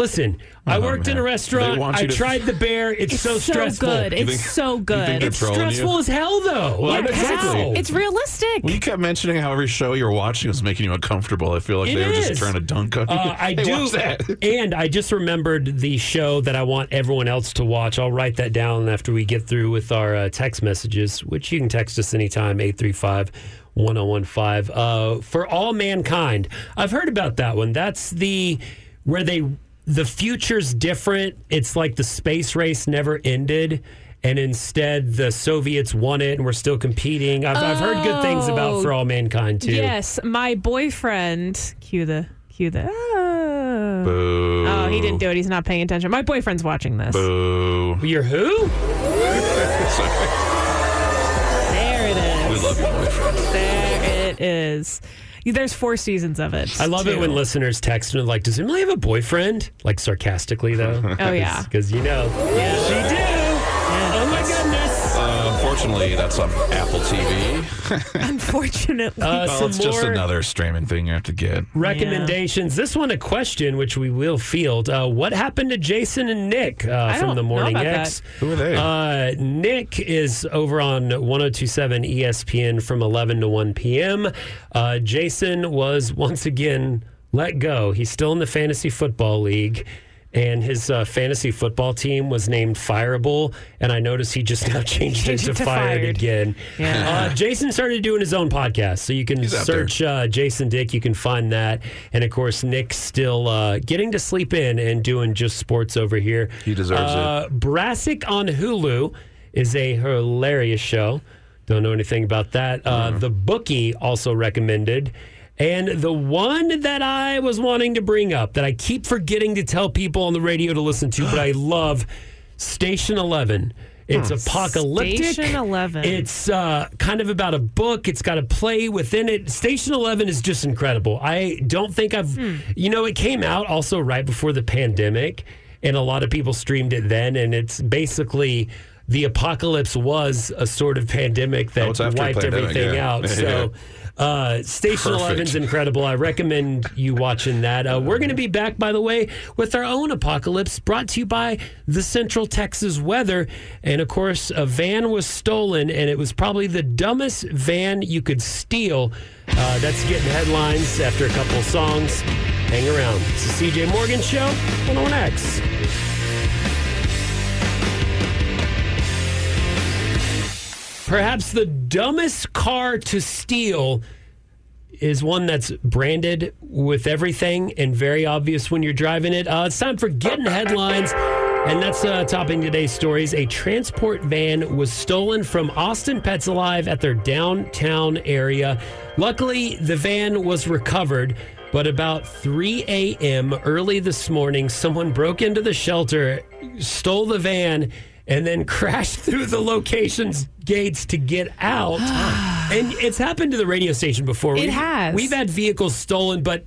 Listen, I Oh, worked in a restaurant. I to- tried the bear. It's, so stressful. it's so stressful. good. It's think- so good. It's trolling you? stressful as hell, though. Well, Like, exactly. how? It's realistic. Well, you kept mentioning how every show you were watching was making you uncomfortable. I feel like It they were just trying to dunk on you. Uh, I Hey, do, watch that. and I just remembered the show that I want everyone else to watch. I'll write that down after we get through with our uh, text messages, which you can text us anytime 835 1015. Uh, For All Mankind. I've heard about that one. That's the where they the future's different. It's like the space race never ended. And instead, the Soviets won it, and we're still competing. I've, I've heard good things about Oh. For All Mankind too. Yes, my boyfriend. Cue the cue the. Ah. Boo. Oh, he didn't do it. He's not paying attention. My boyfriend's watching this. Boo. You're who? There it We love you, boyfriend. There it is. There's four seasons of it. I love it when listeners text and are like, "Does Emily have a boyfriend?" Like sarcastically though. Oh yeah. because you know she do. Unfortunately, that's on Apple TV. Unfortunately. Uh, well, it's just another streaming thing you have to get. recommendations. This one a question which we will field. Uh, what happened to Jason and Nick uh, from the Morning X? that. Who are they? Uh, Nick is over on 1027 ESPN from 11 to 1 p.m. Uh, Jason was once again let go. He's still in the Fantasy Football League. And his uh, fantasy football team was named Fireable, and I noticed he just now changed it to it to Fired, Fired. again. Yeah. Uh, Jason started doing his own podcast, so you can He's search uh, Jason Dick. You can find that, and of course, Nick's still uh, getting to sleep in and doing just sports over here. He deserves uh, it. Brassic on Hulu is a hilarious show. Don't know anything about that. Uh, the Bookie also recommended. And the one that I was wanting to bring up that I keep forgetting to tell people on the radio to listen to, but I love Station 11. It's apocalyptic. Station 11. It's uh, kind of about a book. It's got a play within it. Station 11 is just incredible. I don't think I've, you know, it came out also right before the pandemic, and a lot of people streamed it then. And it's basically the apocalypse was a sort of pandemic that Oh, it's after wiped pandemic, everything yeah. out. So. Uh, Station Perfect. 11's incredible. I recommend you watching that. Uh, we're going to be back, by the way, with our own apocalypse brought to you by the Central Texas Weather. And of course, a van was stolen, and it was probably the dumbest van you could steal. Uh, that's getting headlines after a couple songs. Hang around. It's the CJ Morgan Show on ONX. Perhaps the dumbest car to steal is one that's branded with everything and very obvious when you're driving it. Uh, it's time for getting headlines. And that's uh, topping today's stories. A transport van was stolen from Austin Pets Alive at their downtown area. Luckily, the van was recovered. But about 3 a.m. early this morning, someone broke into the shelter, stole the van, and then crashed through the location's gates to get out. and it's happened to the radio station before. It We've- has. We've had vehicles stolen, but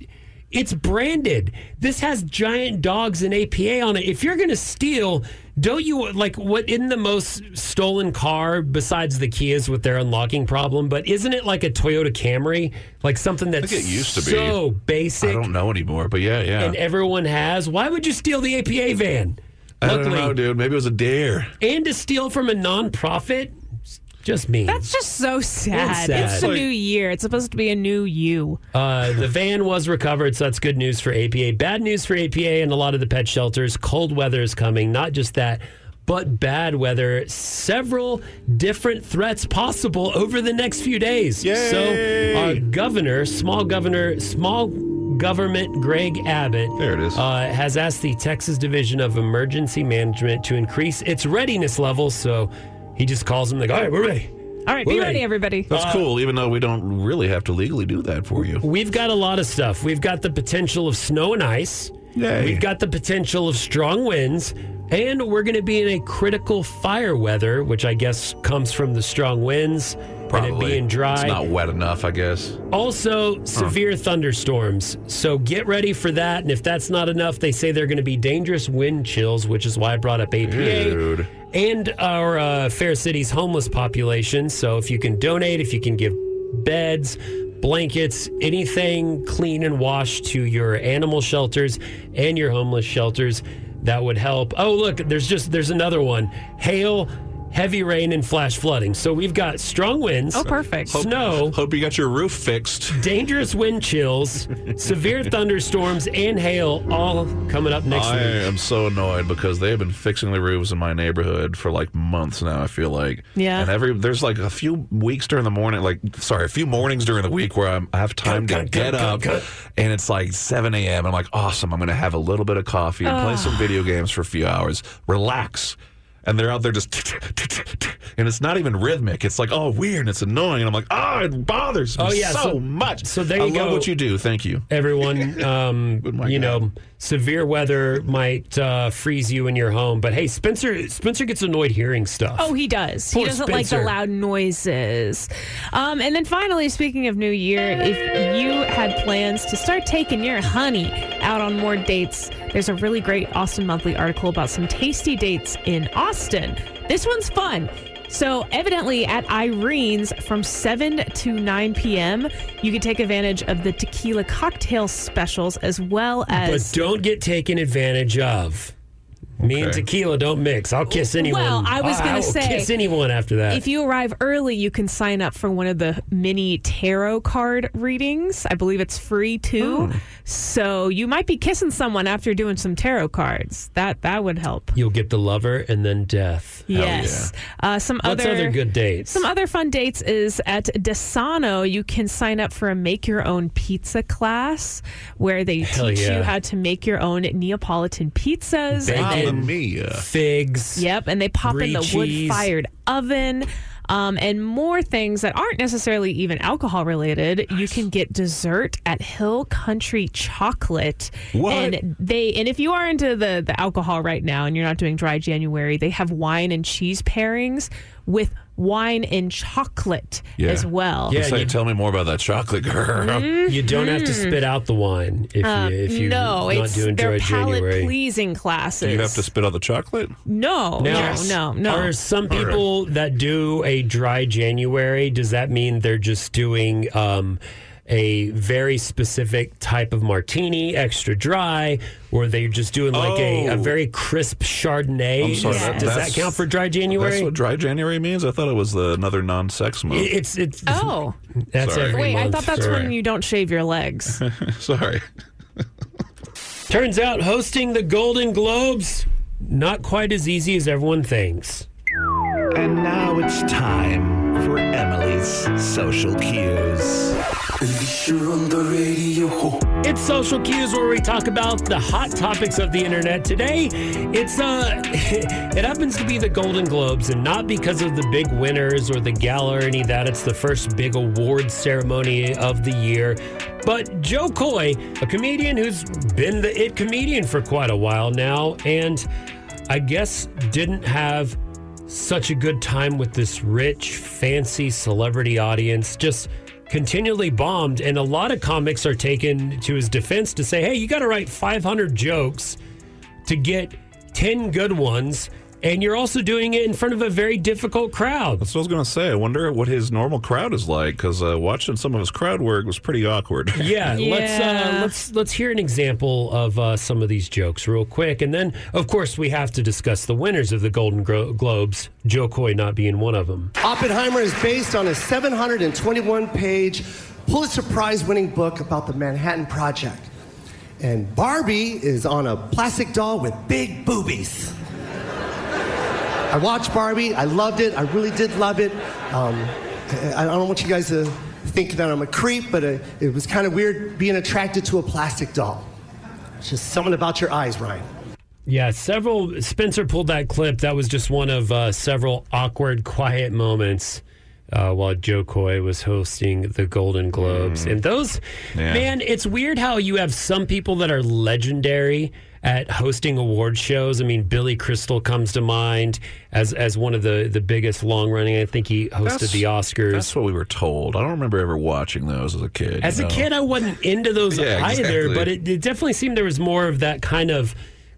it's branded. This has giant dogs and APA on it. If you're going to steal, don't you like what in the most stolen car besides the Kias with their unlocking problem? But isn't it like a Toyota Camry, like something that's it used to be. so basic I don't know anymore, but yeah, yeah. and everyone has? Why would you steal the APA van? I don't know, dude. Maybe it was a dare. and to steal from a nonprofit, just me. That's just so sad. sad. It's a new year. It's supposed to be a new you. Uh, the van was recovered, so that's good news for APA. Bad news for APA and a lot of the pet shelters. Cold weather is coming. Not just that, but bad weather. Several different threats possible over the next few days. Yay! So, our governor, small governor, small government Greg Abbott There it is. Uh, has asked the Texas Division of Emergency Management to increase its readiness level. So he just calls them like, all right, we're ready. All right, be We're ready, ready. everybody. That's uh, cool, even though we don't really have to legally do that for you. We've got a lot of stuff. We've got the potential of snow and ice. Yay. We've got the potential of strong winds. And we're going to be in a critical fire weather, which I guess comes from the strong winds and it being dry. It's not wet enough, I guess. Also, severe thunderstorms. So get ready for that. And if that's not enough, they say they're going to be dangerous wind chills, which is why I brought up APA Dude. and our uh, Fair City's homeless population. So if you can donate, if you can give beds, blankets, anything clean and washed to your animal shelters and your homeless shelters, that would help. Oh, look, there's just there's another one. Hail, heavy rain and flash flooding. So we've got strong winds. Oh, perfect. Snow Hope you got your roof fixed. dangerous wind chills, severe thunderstorms, and hail all coming up next I week. I am so annoyed because they have been fixing the roofs in my neighborhood for like months now. I feel like, Yeah. And every there's like a few weeks during the morning, like sorry, a few mornings during the week where I'm, I have time Cut, to cut, get cut, up, cut, cut. and it's like 7 a.m. I'm like, awesome. I'm gonna have a little bit of coffee and play some video games for a few hours, relax. And they're out there just, and it's not even rhythmic. It's like, oh, weird. And it's annoying. And I'm like, oh, it bothers me Oh, yeah, so, so- much. so there I you love go. what you do. Thank you. Everyone, um, you God. know, severe weather might uh, freeze you in your home, but hey, Spencer, Spencer gets annoyed hearing stuff. Oh, he does. Poor he doesn't like the loud noises. Um, and then finally, speaking of New Year, if you had plans to start taking your honey out on more dates, there's a really great Austin Monthly article about some tasty dates in Austin. This one's fun. So, evidently, at Irene's from 7 to 9 p.m., you can take advantage of the tequila cocktail specials as well as. but don't get taken advantage of. Me and tequila don't mix. I'll kiss anyone. Well, I was gonna say, kiss anyone after that. If you arrive early, you can sign up for one of the mini tarot card readings. I believe it's free too. Oh. So you might be kissing someone after doing some tarot cards. That that would help. You'll get the lover and then death. yes. Uh, some What's other other good dates? Some other fun dates is at Desano. You can sign up for a make your own pizza class where they Hell teach yeah. you how to make your own Neapolitan pizzas. Bacon. And Mamma mia. Figs. Yep, and they pop in the wood fired oven. Um, and more things that aren't necessarily even alcohol related. You can get dessert at Hill Country Chocolate. What? And they and if you are into the the alcohol right now and you're not doing dry January, they have wine and cheese pairings with wine and chocolate Yeah. as well. Yeah, Say, you- tell me more about that chocolate girl. You don't have to spit out the wine if you if you're Mm-hmm. Uh, no, not it's doing they're dry palate January. pleasing classes. Do you have to spit out the chocolate? no, Now, no, no, no. Are some people that do a dry January? Does that mean they're just doing um, a very specific type of martini, extra dry, or they're just doing like a, a Oh. very crisp Chardonnay? I'm sorry, Does- that- Does that count for dry January? That's what dry January means? I thought it was the, another non sex month. it's it's oh, that's Sorry. every wait, I thought that's Sorry. when you don't shave your legs. Sorry. Turns out hosting the Golden Globes not quite as easy as everyone thinks. And now it's time for Emily's social cues. It's social cues where we talk about the hot topics of the internet. Today, it's uh it happens to be the Golden Globes and not because of the big winners or the gala or any of that. It's the first big award ceremony of the year. But Jo Koy, a comedian who's been the it comedian for quite a while now and I guess didn't have such a good time with this rich, fancy celebrity audience. Just continually bombed. And a lot of comics are taken to his defense to say, hey, you got to write 500 jokes to get 10 good ones. And you're also doing it in front of a very difficult crowd. That's what I was going to say. I wonder what his normal crowd is like because uh, watching some of his crowd work was pretty awkward. Yeah, let's uh, let's let's hear an example of uh, some of these jokes real quick, and then of course we have to discuss the winners of the Golden Gro- Globes. Jo Koy not being one of them. Oppenheimer is based on a 721 page Pulitzer Prize winning book about the Manhattan Project. And Barbie is on a plastic doll with big boobies. I watched Barbie. I loved it. I really did love it. Um, I, I don't want you guys to think that I'm a creep, but uh it was kind of weird being attracted to a plastic doll. It's just something about your eyes, Ryan. Yeah, several. Spencer pulled that clip. That was just one of uh, several awkward, quiet moments uh, while Jo Koy was hosting the Golden Globes. And those, Yeah. man, it's weird how you have some people that are legendary at hosting award shows. I mean, Billy Crystal comes to mind as as one of the the biggest long running. I think he hosted That's- the Oscars. That's what we were told. I don't remember ever watching those as a kid. As a know? kid, I wasn't into those Yeah, either, exactly. but it, it definitely seemed there was more of that kind of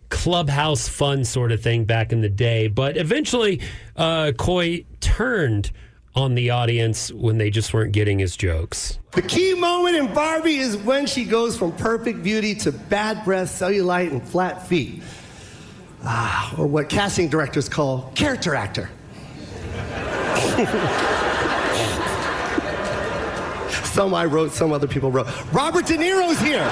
clubhouse fun sort of thing back in the day. But eventually, uh, Koy turned on the audience when they just weren't getting his jokes. The key moment in Barbie is when she goes from perfect beauty to bad breath, cellulite, and flat feet. Ah, or what casting directors call character actor. some I wrote, some other people wrote. Robert De Niro's here.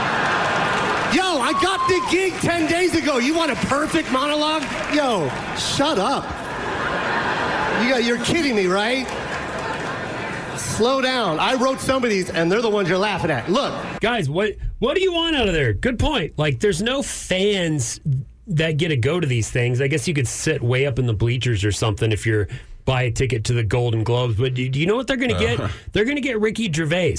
Yo, I got the gig 10 days ago. You want a perfect monologue? Yo, shut up. You got, you're kidding me, right? Slow down. I wrote some of these, and they're the ones you're laughing at. Look, Guys, what what do you want out of there? Good point. Like, there's no fans that get to go to these things. I guess you could sit way up in the bleachers or something if you're buy a ticket to the Golden Globes. But do, do you know what they're going to get? They're going to get Ricky Gervais,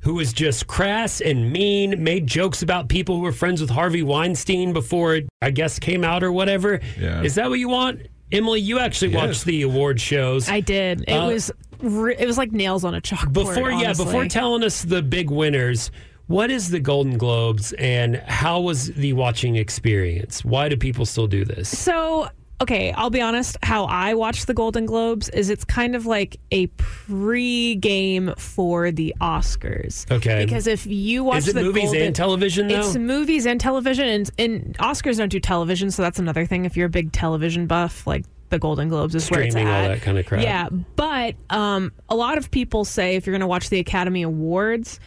who was just crass and mean, made jokes about people who were friends with Harvey Weinstein before it, I guess, came out or whatever. Yeah. Is that what you want? Emily, you actually Yes. watched the award shows. I did. It Uh, was re- it was like nails on a chalkboard. before yeah honestly. before telling us the big winners what is the golden globes and how was the watching experience why do people still do this So, okay, I'll be honest. How I watch the Golden Globes is it's kind of like a pre-game for the Oscars. Okay. Because if you watch is it the movies Golden, and television though It's movies and television, and, and Oscars don't do television, so that's another thing. If you're a big television buff, like the Golden Globes is where it's Streaming, all at. that kind of crap. Yeah, but um, a lot of people say if you're going to watch the Academy Awards,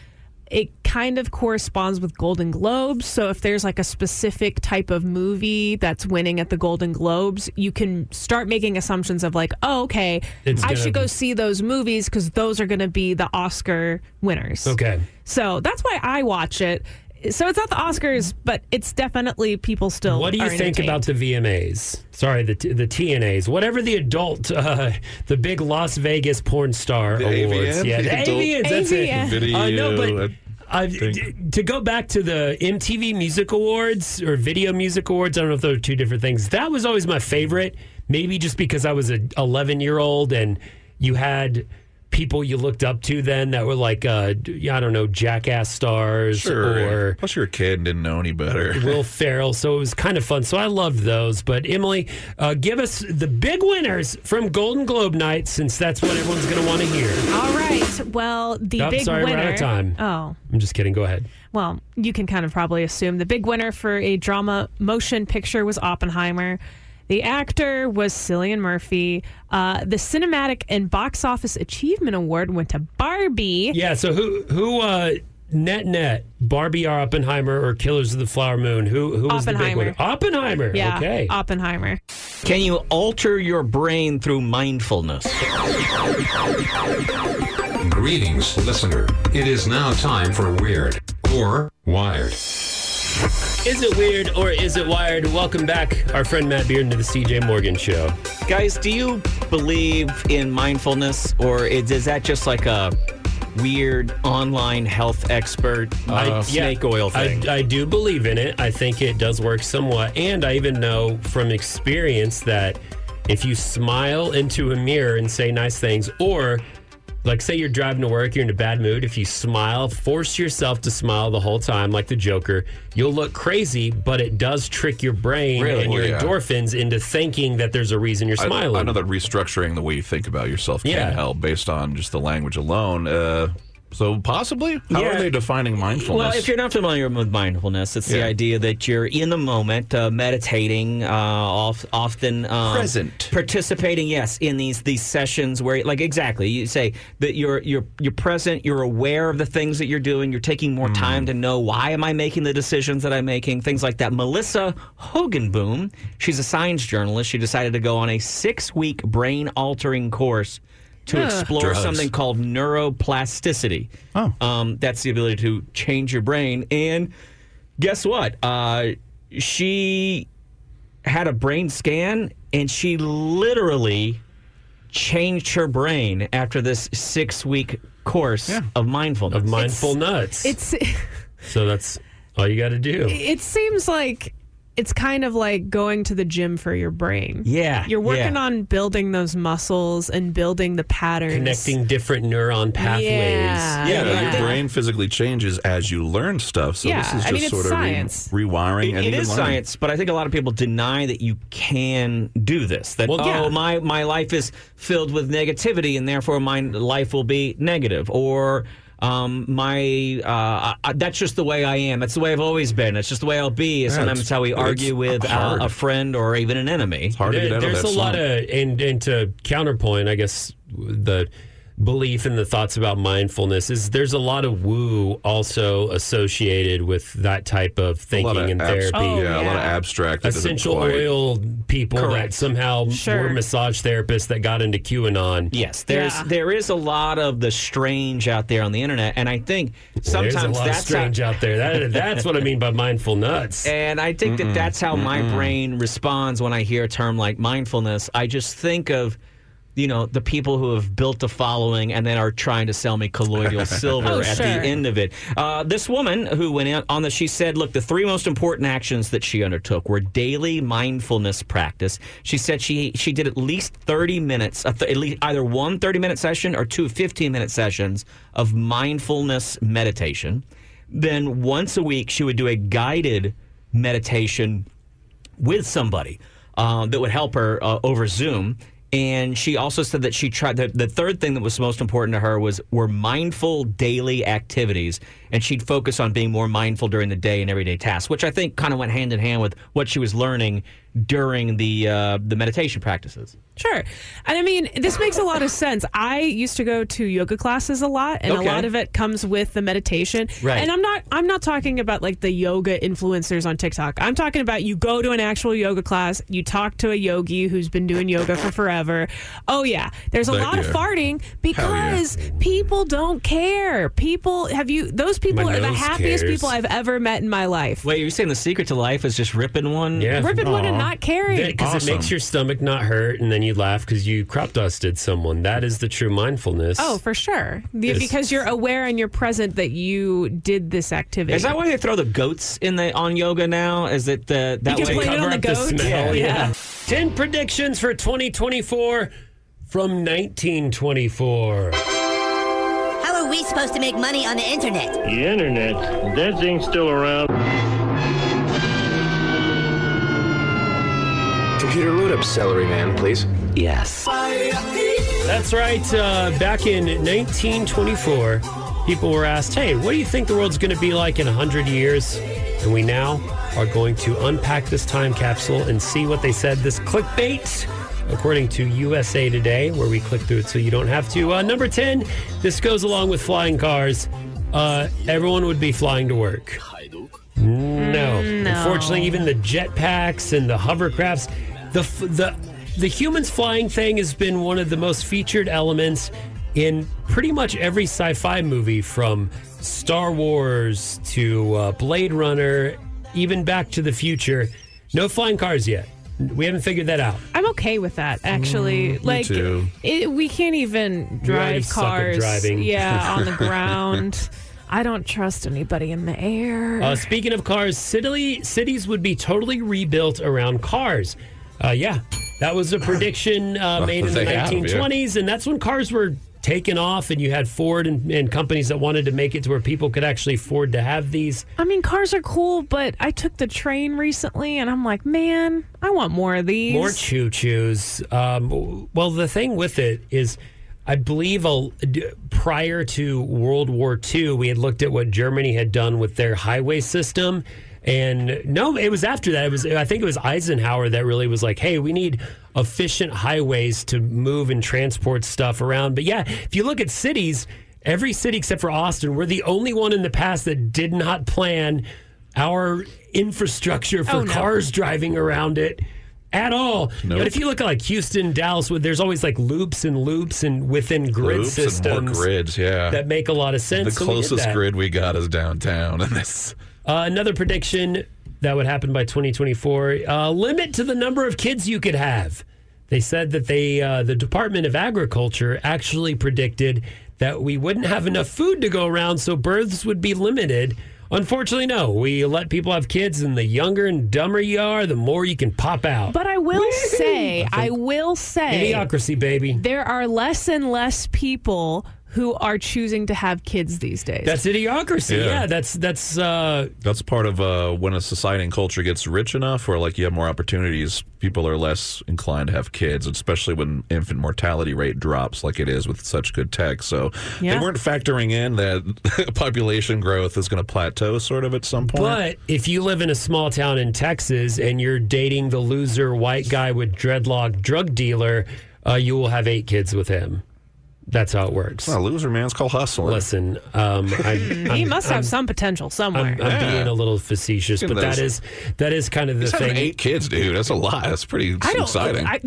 it kind of corresponds with Golden Globes. So if there's like a specific type of movie that's winning at the Golden Globes, you can start making assumptions of like, oh, okay, It's I gonna should go see those movies because those are going to be the Oscar winners. okay So that's why I watch it. So it's not the Oscars, but it's definitely people still. what do you are think about the VMAs? Sorry, the the TNAs, whatever the adult, uh, the big Las Vegas porn star The awards. AVN? Yeah, the The adult- AVNs. That's AVN. it. Video, Uh, no, but I uh, d- to go back to the MTV Music Awards or Video Music Awards, I don't know if those are two different things. That was always my favorite. Maybe just because I was a 11 year old and you had people you looked up to then that were like, uh, d- I don't know, jackass stars Sure. or Plus, you're a kid and didn't know any better. Will Ferrell. So it was kind of fun. So I loved those. But Emily, uh, give us the big winners from Golden Globe night, since that's what everyone's going to want to hear. All right. Well, the Oh, big sorry, we're winner. out of time. Oh, I'm just kidding. Go ahead. well, you can kind of probably assume the big winner for a drama motion picture was Oppenheimer. The actor was Cillian Murphy. Uh, the cinematic and box office achievement award went to Barbie. Yeah. So who who uh, net net Barbie or Oppenheimer or Killers of the Flower Moon? Who who was the big Oppenheimer. winner? Oppenheimer. Yeah, Okay. Oppenheimer. Can you alter your brain through mindfulness? Greetings, listener. It is now time for Weird or Wired. Is it weird or is it wired? Welcome back, our friend Matt Bearden to the CJ Morgan Show. Guys, do you believe in mindfulness, or is, is that just like a weird online health expert uh, snake oil thing? I, I do believe in it. I think it does work somewhat. And I even know from experience that if you smile into a mirror and say nice things, or like say you're driving to work, you're in a bad mood, if you smile, force yourself to smile the whole time like the Joker, you'll look crazy, but it does trick your brain Really? and your yeah. endorphins into thinking that there's a reason you're I- smiling. I, know that restructuring the way you think about yourself can Yeah. help based on just the language alone. Uh, So possibly, how Yeah. are they defining mindfulness? Well, if you're not familiar with mindfulness, it's the idea that you're in the moment, uh, meditating, uh, off, often um, Present. participating. Yes, in these these sessions where, like, exactly, you say that you're you're you're present, you're aware of the things that you're doing, you're taking more time to know why am I making the decisions that I'm making, things like that. Melissa Hogenboom, she's a science journalist. She decided to go on a six week brain altering course to Ugh. explore Drugs. something called neuroplasticity. Oh. Um, that's the ability to change your brain. And guess what? Uh, she had a brain scan and she literally changed her brain after this six week course of mindfulness. Of mindful nuts. It's so that's all you got to do. it seems like it's kind of like going to the gym for your brain. Yeah, You're working yeah. on building those muscles and building the patterns. Connecting different neuron pathways. Yeah. yeah, yeah. your brain physically changes as you learn stuff. So Yeah, this is I just mean, it's sort of re- science. rewiring It- and it learning. science, but I think a lot of people deny that you can do this. That Well, oh, yeah. my my life is filled with negativity, and therefore my life will be negative, or um, my uh, I, that's just the way I am. That's the way I've always been. It's just the way I'll be. Yeah, Sometimes it's- it's how we argue with uh, a friend or even an enemy. It's hard to get out of there's that a lot of and, and to counterpoint i guess the belief and the thoughts about mindfulness is there's a lot of woo also associated with that type of thinking of and abs- therapy Oh, yeah, a lot of abstract. that essential oil people that somehow Sure. were massage therapists that got into qanon Yes, there's Yeah. there is a lot of the strange out there on the internet, and I think sometimes there's a lot that's of strange how, out there that, that's what i mean by mindful nuts And I think that that's how my brain responds when I hear a term like mindfulness. I just think of, you know, the people who have built a following and then are trying to sell me colloidal silver Oh, at sure. the end of it. Uh, this woman who went in on this, she said, look, the three most important actions that she undertook were daily mindfulness practice. She said she she did at least 30 minutes, th- at least either one 30 minute session or two 15 minute sessions of mindfulness meditation. Then once a week, she would do a guided meditation with somebody uh, that would help her uh, over Zoom. And she also said that she tried the, the third thing that was most important to her was were mindful daily activities, and she'd focus on being more mindful during the day and everyday tasks, which I think kind of went hand in hand with what she was learning during the uh, the meditation practices. Sure. And I mean, this makes a lot of sense. I used to go to yoga classes a lot and Okay. a lot of it comes with the meditation. Right. And I'm not I'm not talking about like the yoga influencers on TikTok. I'm talking about you go to an actual yoga class, you talk to a yogi who's been doing yoga for forever. Oh yeah, there's a That- lot of farting because people don't care. People have you those people My are the happiest cares. people I've ever met in my life. Wait, you're saying the secret to life is just ripping one? yeah Ripping one and not caring. because Awesome. it makes your stomach not hurt and then you laugh because you crop dusted someone that is the true mindfulness Oh, for sure. The- Yes. because you're aware and you're present that you did this activity. Is that why they throw the goats in the on yoga now? Is it the that You can way? blame it on the up the smell. Yeah. Yeah. 10 predictions for 2024 from 1924. How are we supposed to make money on the internet? The internet, that thing's still around. Computer load up Celery Man, please. Yes. That's right. Uh, back in 1924, people were asked, hey, what do you think the world's going to be like in 100 years? And we now are going to unpack this time capsule and see what they said. This clickbait, according to USA Today, where we click through it so you don't have to. Uh, number 10, this goes along with flying cars. Uh, everyone would be flying to work. No. no. Unfortunately, even the jetpacks and the hovercrafts, the the the humans flying thing has been one of the most featured elements in pretty much every sci-fi movie from Star Wars to uh, Blade Runner, even Back to the Future. No flying cars yet. We haven't figured that out. I'm okay with that, actually. Mm, me like, too. It, we can't even You already drive suck at cars. driving. Yeah, on the ground. I don't trust anybody in the air. Uh, speaking of cars, city, cities would be totally rebuilt around cars. Uh, yeah, that was a prediction uh, made in the They have, yeah. 1920s, and that's when cars were taken off, and you had Ford and, and companies that wanted to make it to where people could actually afford to have these. I mean, cars are cool, but I took the train recently, and I'm like, man, I want more of these. More choo choos. Um, well, the thing with it is, I believe a, d- prior to World War II, we had looked at what Germany had done with their highway system. And no, it was after that. It was I think it was Eisenhower that really was like, "Hey, we need efficient highways to move and transport stuff around." But yeah, if you look at cities, every city except for Austin, we're the only one in the past that did not plan our infrastructure for Oh, no. cars driving around it at all. Nope. But if you look at like Houston, Dallas, where there's always like loops and loops and within grid Loops and systems more grids, yeah. that make a lot of sense. the So closest that. grid we got is downtown, and this. Uh, another prediction that would happen by 2024: uh, limit to the number of kids you could have. They said that they, uh, the Department of Agriculture, actually predicted that we wouldn't have enough food to go around, so births would be limited. Unfortunately, no. We let people have kids, and the younger and dumber you are, the more you can pop out. But I will say, I will say, Idiocracy, baby. there are less and less people who are choosing to have kids these days. That's idiocracy. Yeah. Yeah, that's that's uh, That's part of uh, when a society and culture gets rich enough, or like you have more opportunities, people are less inclined to have kids, especially when infant mortality rate drops like it is with such good tech. So Yeah. they weren't factoring in that population growth is going to plateau sort of at some point. But if you live in a small town in Texas and you're dating the loser white guy with dreadlock drug dealer, uh, you will have eight kids with him. That's how it works. it's not a loser, man. It's called hustling. Listen, um, I, he I'm- must have I'm- some potential somewhere. I'm, I'm Yeah. being a little facetious, but at that those. is that is kind of the He's thing. eight kids, dude. That's a lot. That's pretty I don't. exciting. I,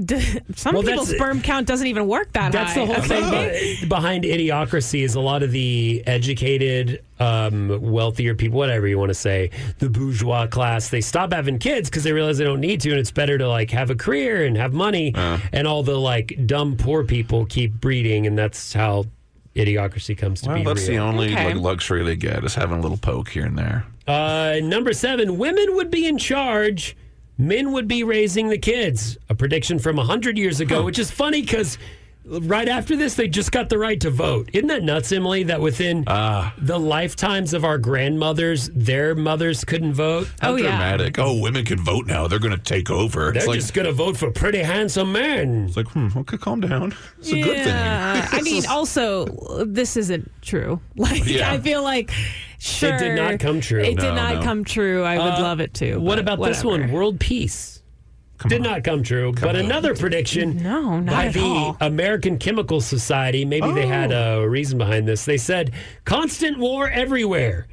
some Well, people's that's- sperm count doesn't even work that way. That's high. the whole thing behind idiocracy is a lot of the educated, um, wealthier people, whatever you want to say, the bourgeois class. They stop having kids because they realize they don't need to, and it's better to like have a career and have money. And all the like dumb poor people keep breeding, and that's how idiocracy comes to well, be. that's the only Okay. like luxury they get is having a little poke here and there. Uh, number seven, women would be in charge. Men would be raising the kids. A prediction from 100 years ago, which is funny because right after this, they just got the right to vote. Isn't that nuts, Emily, that within Ah. the lifetimes of our grandmothers, their mothers couldn't vote? How Oh, yeah. dramatic. Oh, women can vote now. They're going to take over. They're it's like, just going to vote for pretty handsome men. it's like, hmm, okay, calm down. It's a good thing. I mean, also, this isn't true. Like, Yeah. I feel like, sure, It did not come true. It No, did not no. come true. I would Uh, love it to. What but about this one? World peace. Did not come true, but another prediction No, not by at the all. American Chemical Society. Maybe they had Oh. a reason behind this. They said constant war everywhere.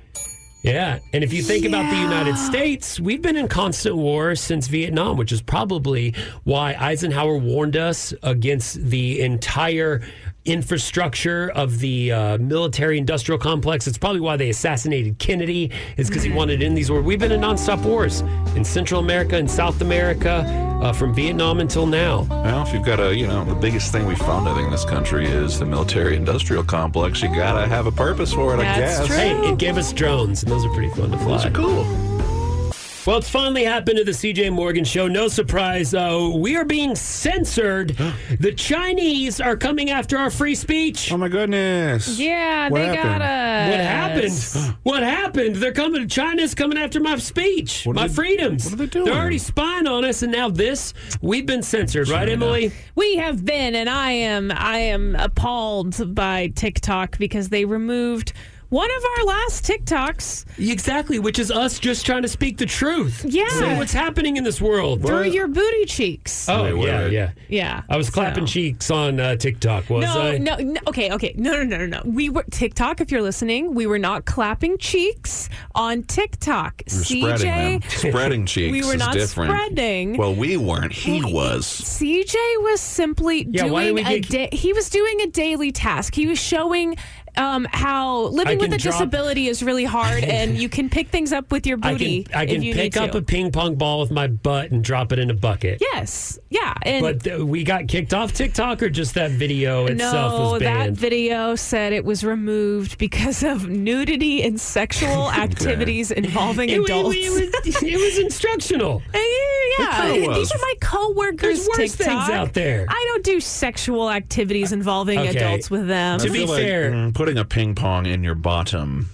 Yeah, and if you think about the United States, we've been in constant war since Vietnam, which is probably why Eisenhower warned us against the entire infrastructure of the uh, military industrial complex. It's probably why they assassinated Kennedy, is because he wanted in these wars. We've been in nonstop wars in Central America and South America uh, from Vietnam until now. Well, if you've got a, you know, the biggest thing we found, I think, in this country is the military industrial complex. You got to have a purpose for it, I guess. true. Hey, it gave us drones, and those are pretty fun to fly. Those are cool. Well, it's finally happened to the CJ Morgan show. No surprise. Uh, we are being censored. the Chinese are coming after our free speech. Oh, my goodness. Yeah, What they happened? got us. What happened? What happened? They're coming. China's coming after my speech, What are my they- freedoms. what are they doing? They're already spying on us, and now this. We've been censored, right, Emily? We have been, and I am I am appalled by TikTok because they removed one of our last TikToks Exactly, which is us just trying to speak the truth. Yeah. Say what's happening in this world. through your booty cheeks. Oh, Wait, wait, yeah, yeah. yeah, I was clapping so- cheeks on uh, TikTok, was No, I? no, no. Okay, okay. No, no, no, no, no. We were TikTok. If you're listening, we were not clapping cheeks on TikTok. We're spreading them. Spreading cheeks We were is not different. spreading. Well, we weren't. He was. CJ was simply Yeah, why doing we a get- da- he was doing a daily task. He was showing um, how living with a drop- disability is really hard, and you can pick things up with your I booty. can I if can you pick need up to. a ping pong ball with my butt and drop it in a bucket. yes, yeah, and But th- we got kicked off TikTok, or just that video itself no, was that video said it was removed because of nudity and sexual activities involving it, adults. it was, it was instructional. Uh, yeah, kinda these are my coworkers. There's worse TikTok. things out there. I don't do sexual activities involving Okay. adults with them. To be like, fair- mm, putting a ping pong in your bottom.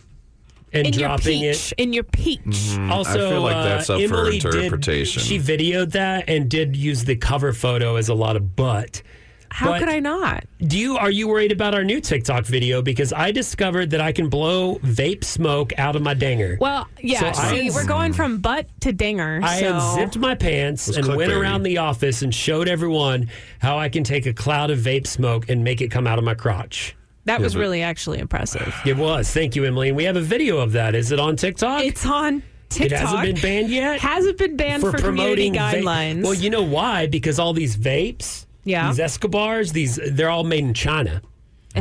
And in your dropping peach, it. in your peach. Mm, Also, I feel like that's uh, for Emily did- interpretation. she videoed that and did use the cover photo as a lot of butt. How But- could I not? Do you are you worried about our new TikTok video? Because I discovered that I can blow vape smoke out of my dinger. Well, yeah. So see, had- we're going from butt to dinger. I so. had zipped my pants and went clickbaity. around the office and showed everyone how I can take a cloud of vape smoke and make it come out of my crotch. That was but- really actually impressive. It was. Thank you, Emily. And we have a video of that. Is it on TikTok? It's on TikTok. It hasn't been banned yet. Hasn't been banned for, community vape- guidelines. Well, you know why? Because all these vapes, Yeah. these Escobars, these they're all made in China.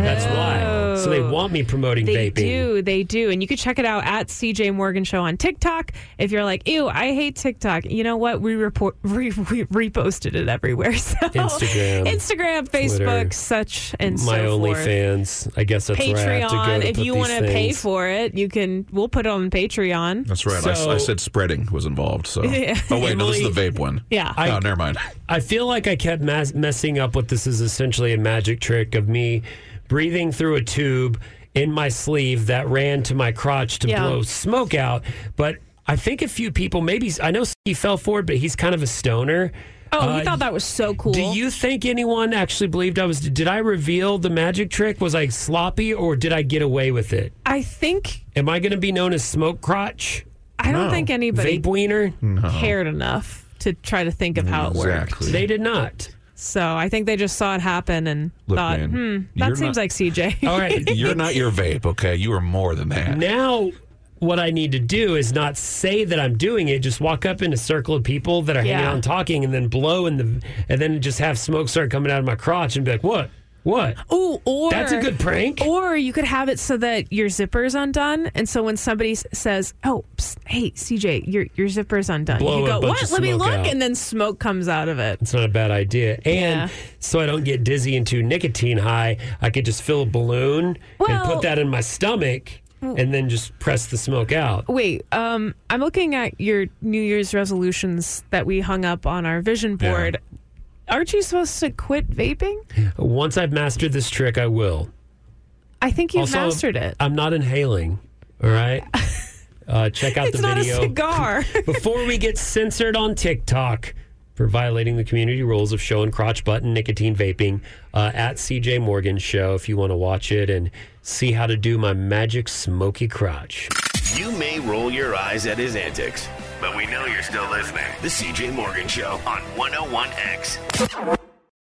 That's why. So they want me promoting. They vaping. do, they do, and you can check it out at CJ Morgan Show on TikTok. If you're like, "Ew, I hate TikTok," you know what? We report, re, we reposted it everywhere. So Instagram, Instagram, Facebook, Twitter, such and My so forth. OnlyFans. I guess that's where I have to go. Patreon. To if put you want to pay for it, you can. We'll put it on Patreon. That's right. I So- said spreading was involved. So. Yeah. Oh wait, no, this is the vape one. Yeah. oh, never mind. I feel like I kept mas- messing up what this is essentially a magic trick of me breathing through a tube in my sleeve that ran to my crotch to Yeah. blow smoke out. But I think a few people, maybe I know he fell for it, but he's kind of a stoner. Oh, Uh, thought that was so cool. Do you think anyone actually believed I was? Did I reveal the magic trick? Was I sloppy or did I get away with it? I think Am I going to be known as smoke crotch? I don't No. think anybody Vape wiener? cared enough to try to think of how it worked. They did not. So I think they just saw it happen and Look, thought, man, hmm, that seems not- like CJ. All right. You're not your vape, okay? You are more than that. Now, what I need to do is not say that I'm doing it. Just walk up in a circle of people that are hanging out and talking, and then blow in the, and then just have smoke start coming out of my crotch, and be like, "What? What? Oh, or That's a good prank." Or you could have it so that your zipper's undone, and so when somebody s- says, "Oh, psst, hey CJ, your your zipper's undone," Blow you a go, bunch "What? of Let me smoke look," out. and then smoke comes out of it. It's not a bad idea. And Yeah. so I don't get dizzy and too nicotine high, I could just fill a balloon and Well- put that in my stomach, and then just press the smoke out. Wait, um, I'm looking at your New Year's resolutions that we hung up on our vision board. Aren't you supposed to quit vaping? Once I've mastered this trick, I will. I think you've Also, mastered it. I'm not inhaling. All right. Uh, check out It's the not video. a cigar. before we get censored on TikTok for violating the community rules of showing crotch button nicotine vaping uh, at CJ Morgan Show. If you want to watch it and see how to do my magic smoky crotch. You may roll your eyes at his antics, but we know you're still listening. The CJ Morgan Show on 101X.